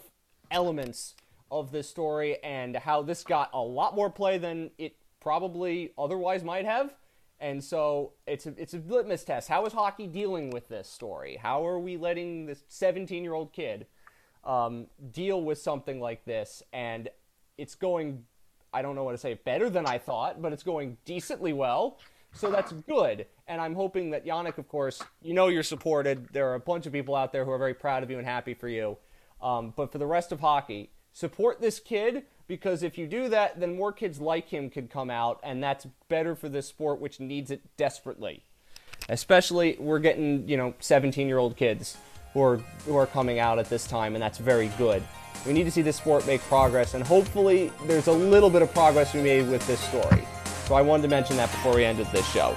elements of this story and how this got a lot more play than it probably otherwise might have. And so it's a, it's a litmus test. How is hockey dealing with this story? How are we letting this 17 year old kid um, deal with something like this? And it's going, I don't know what to say, better than I thought, but it's going decently well. So that's good. And I'm hoping that Yanic, of course, you know you're supported. There are a bunch of people out there who are very proud of you and happy for you. Um, but for the rest of hockey, support this kid because if you do that, then more kids like him could come out, and that's better for this sport, which needs it desperately. Especially, we're getting you know 17 year old kids who are who are coming out at this time, and that's very good. We need to see this sport make progress, and hopefully, there's a little bit of progress we made with this story. So I wanted to mention that before we ended this show.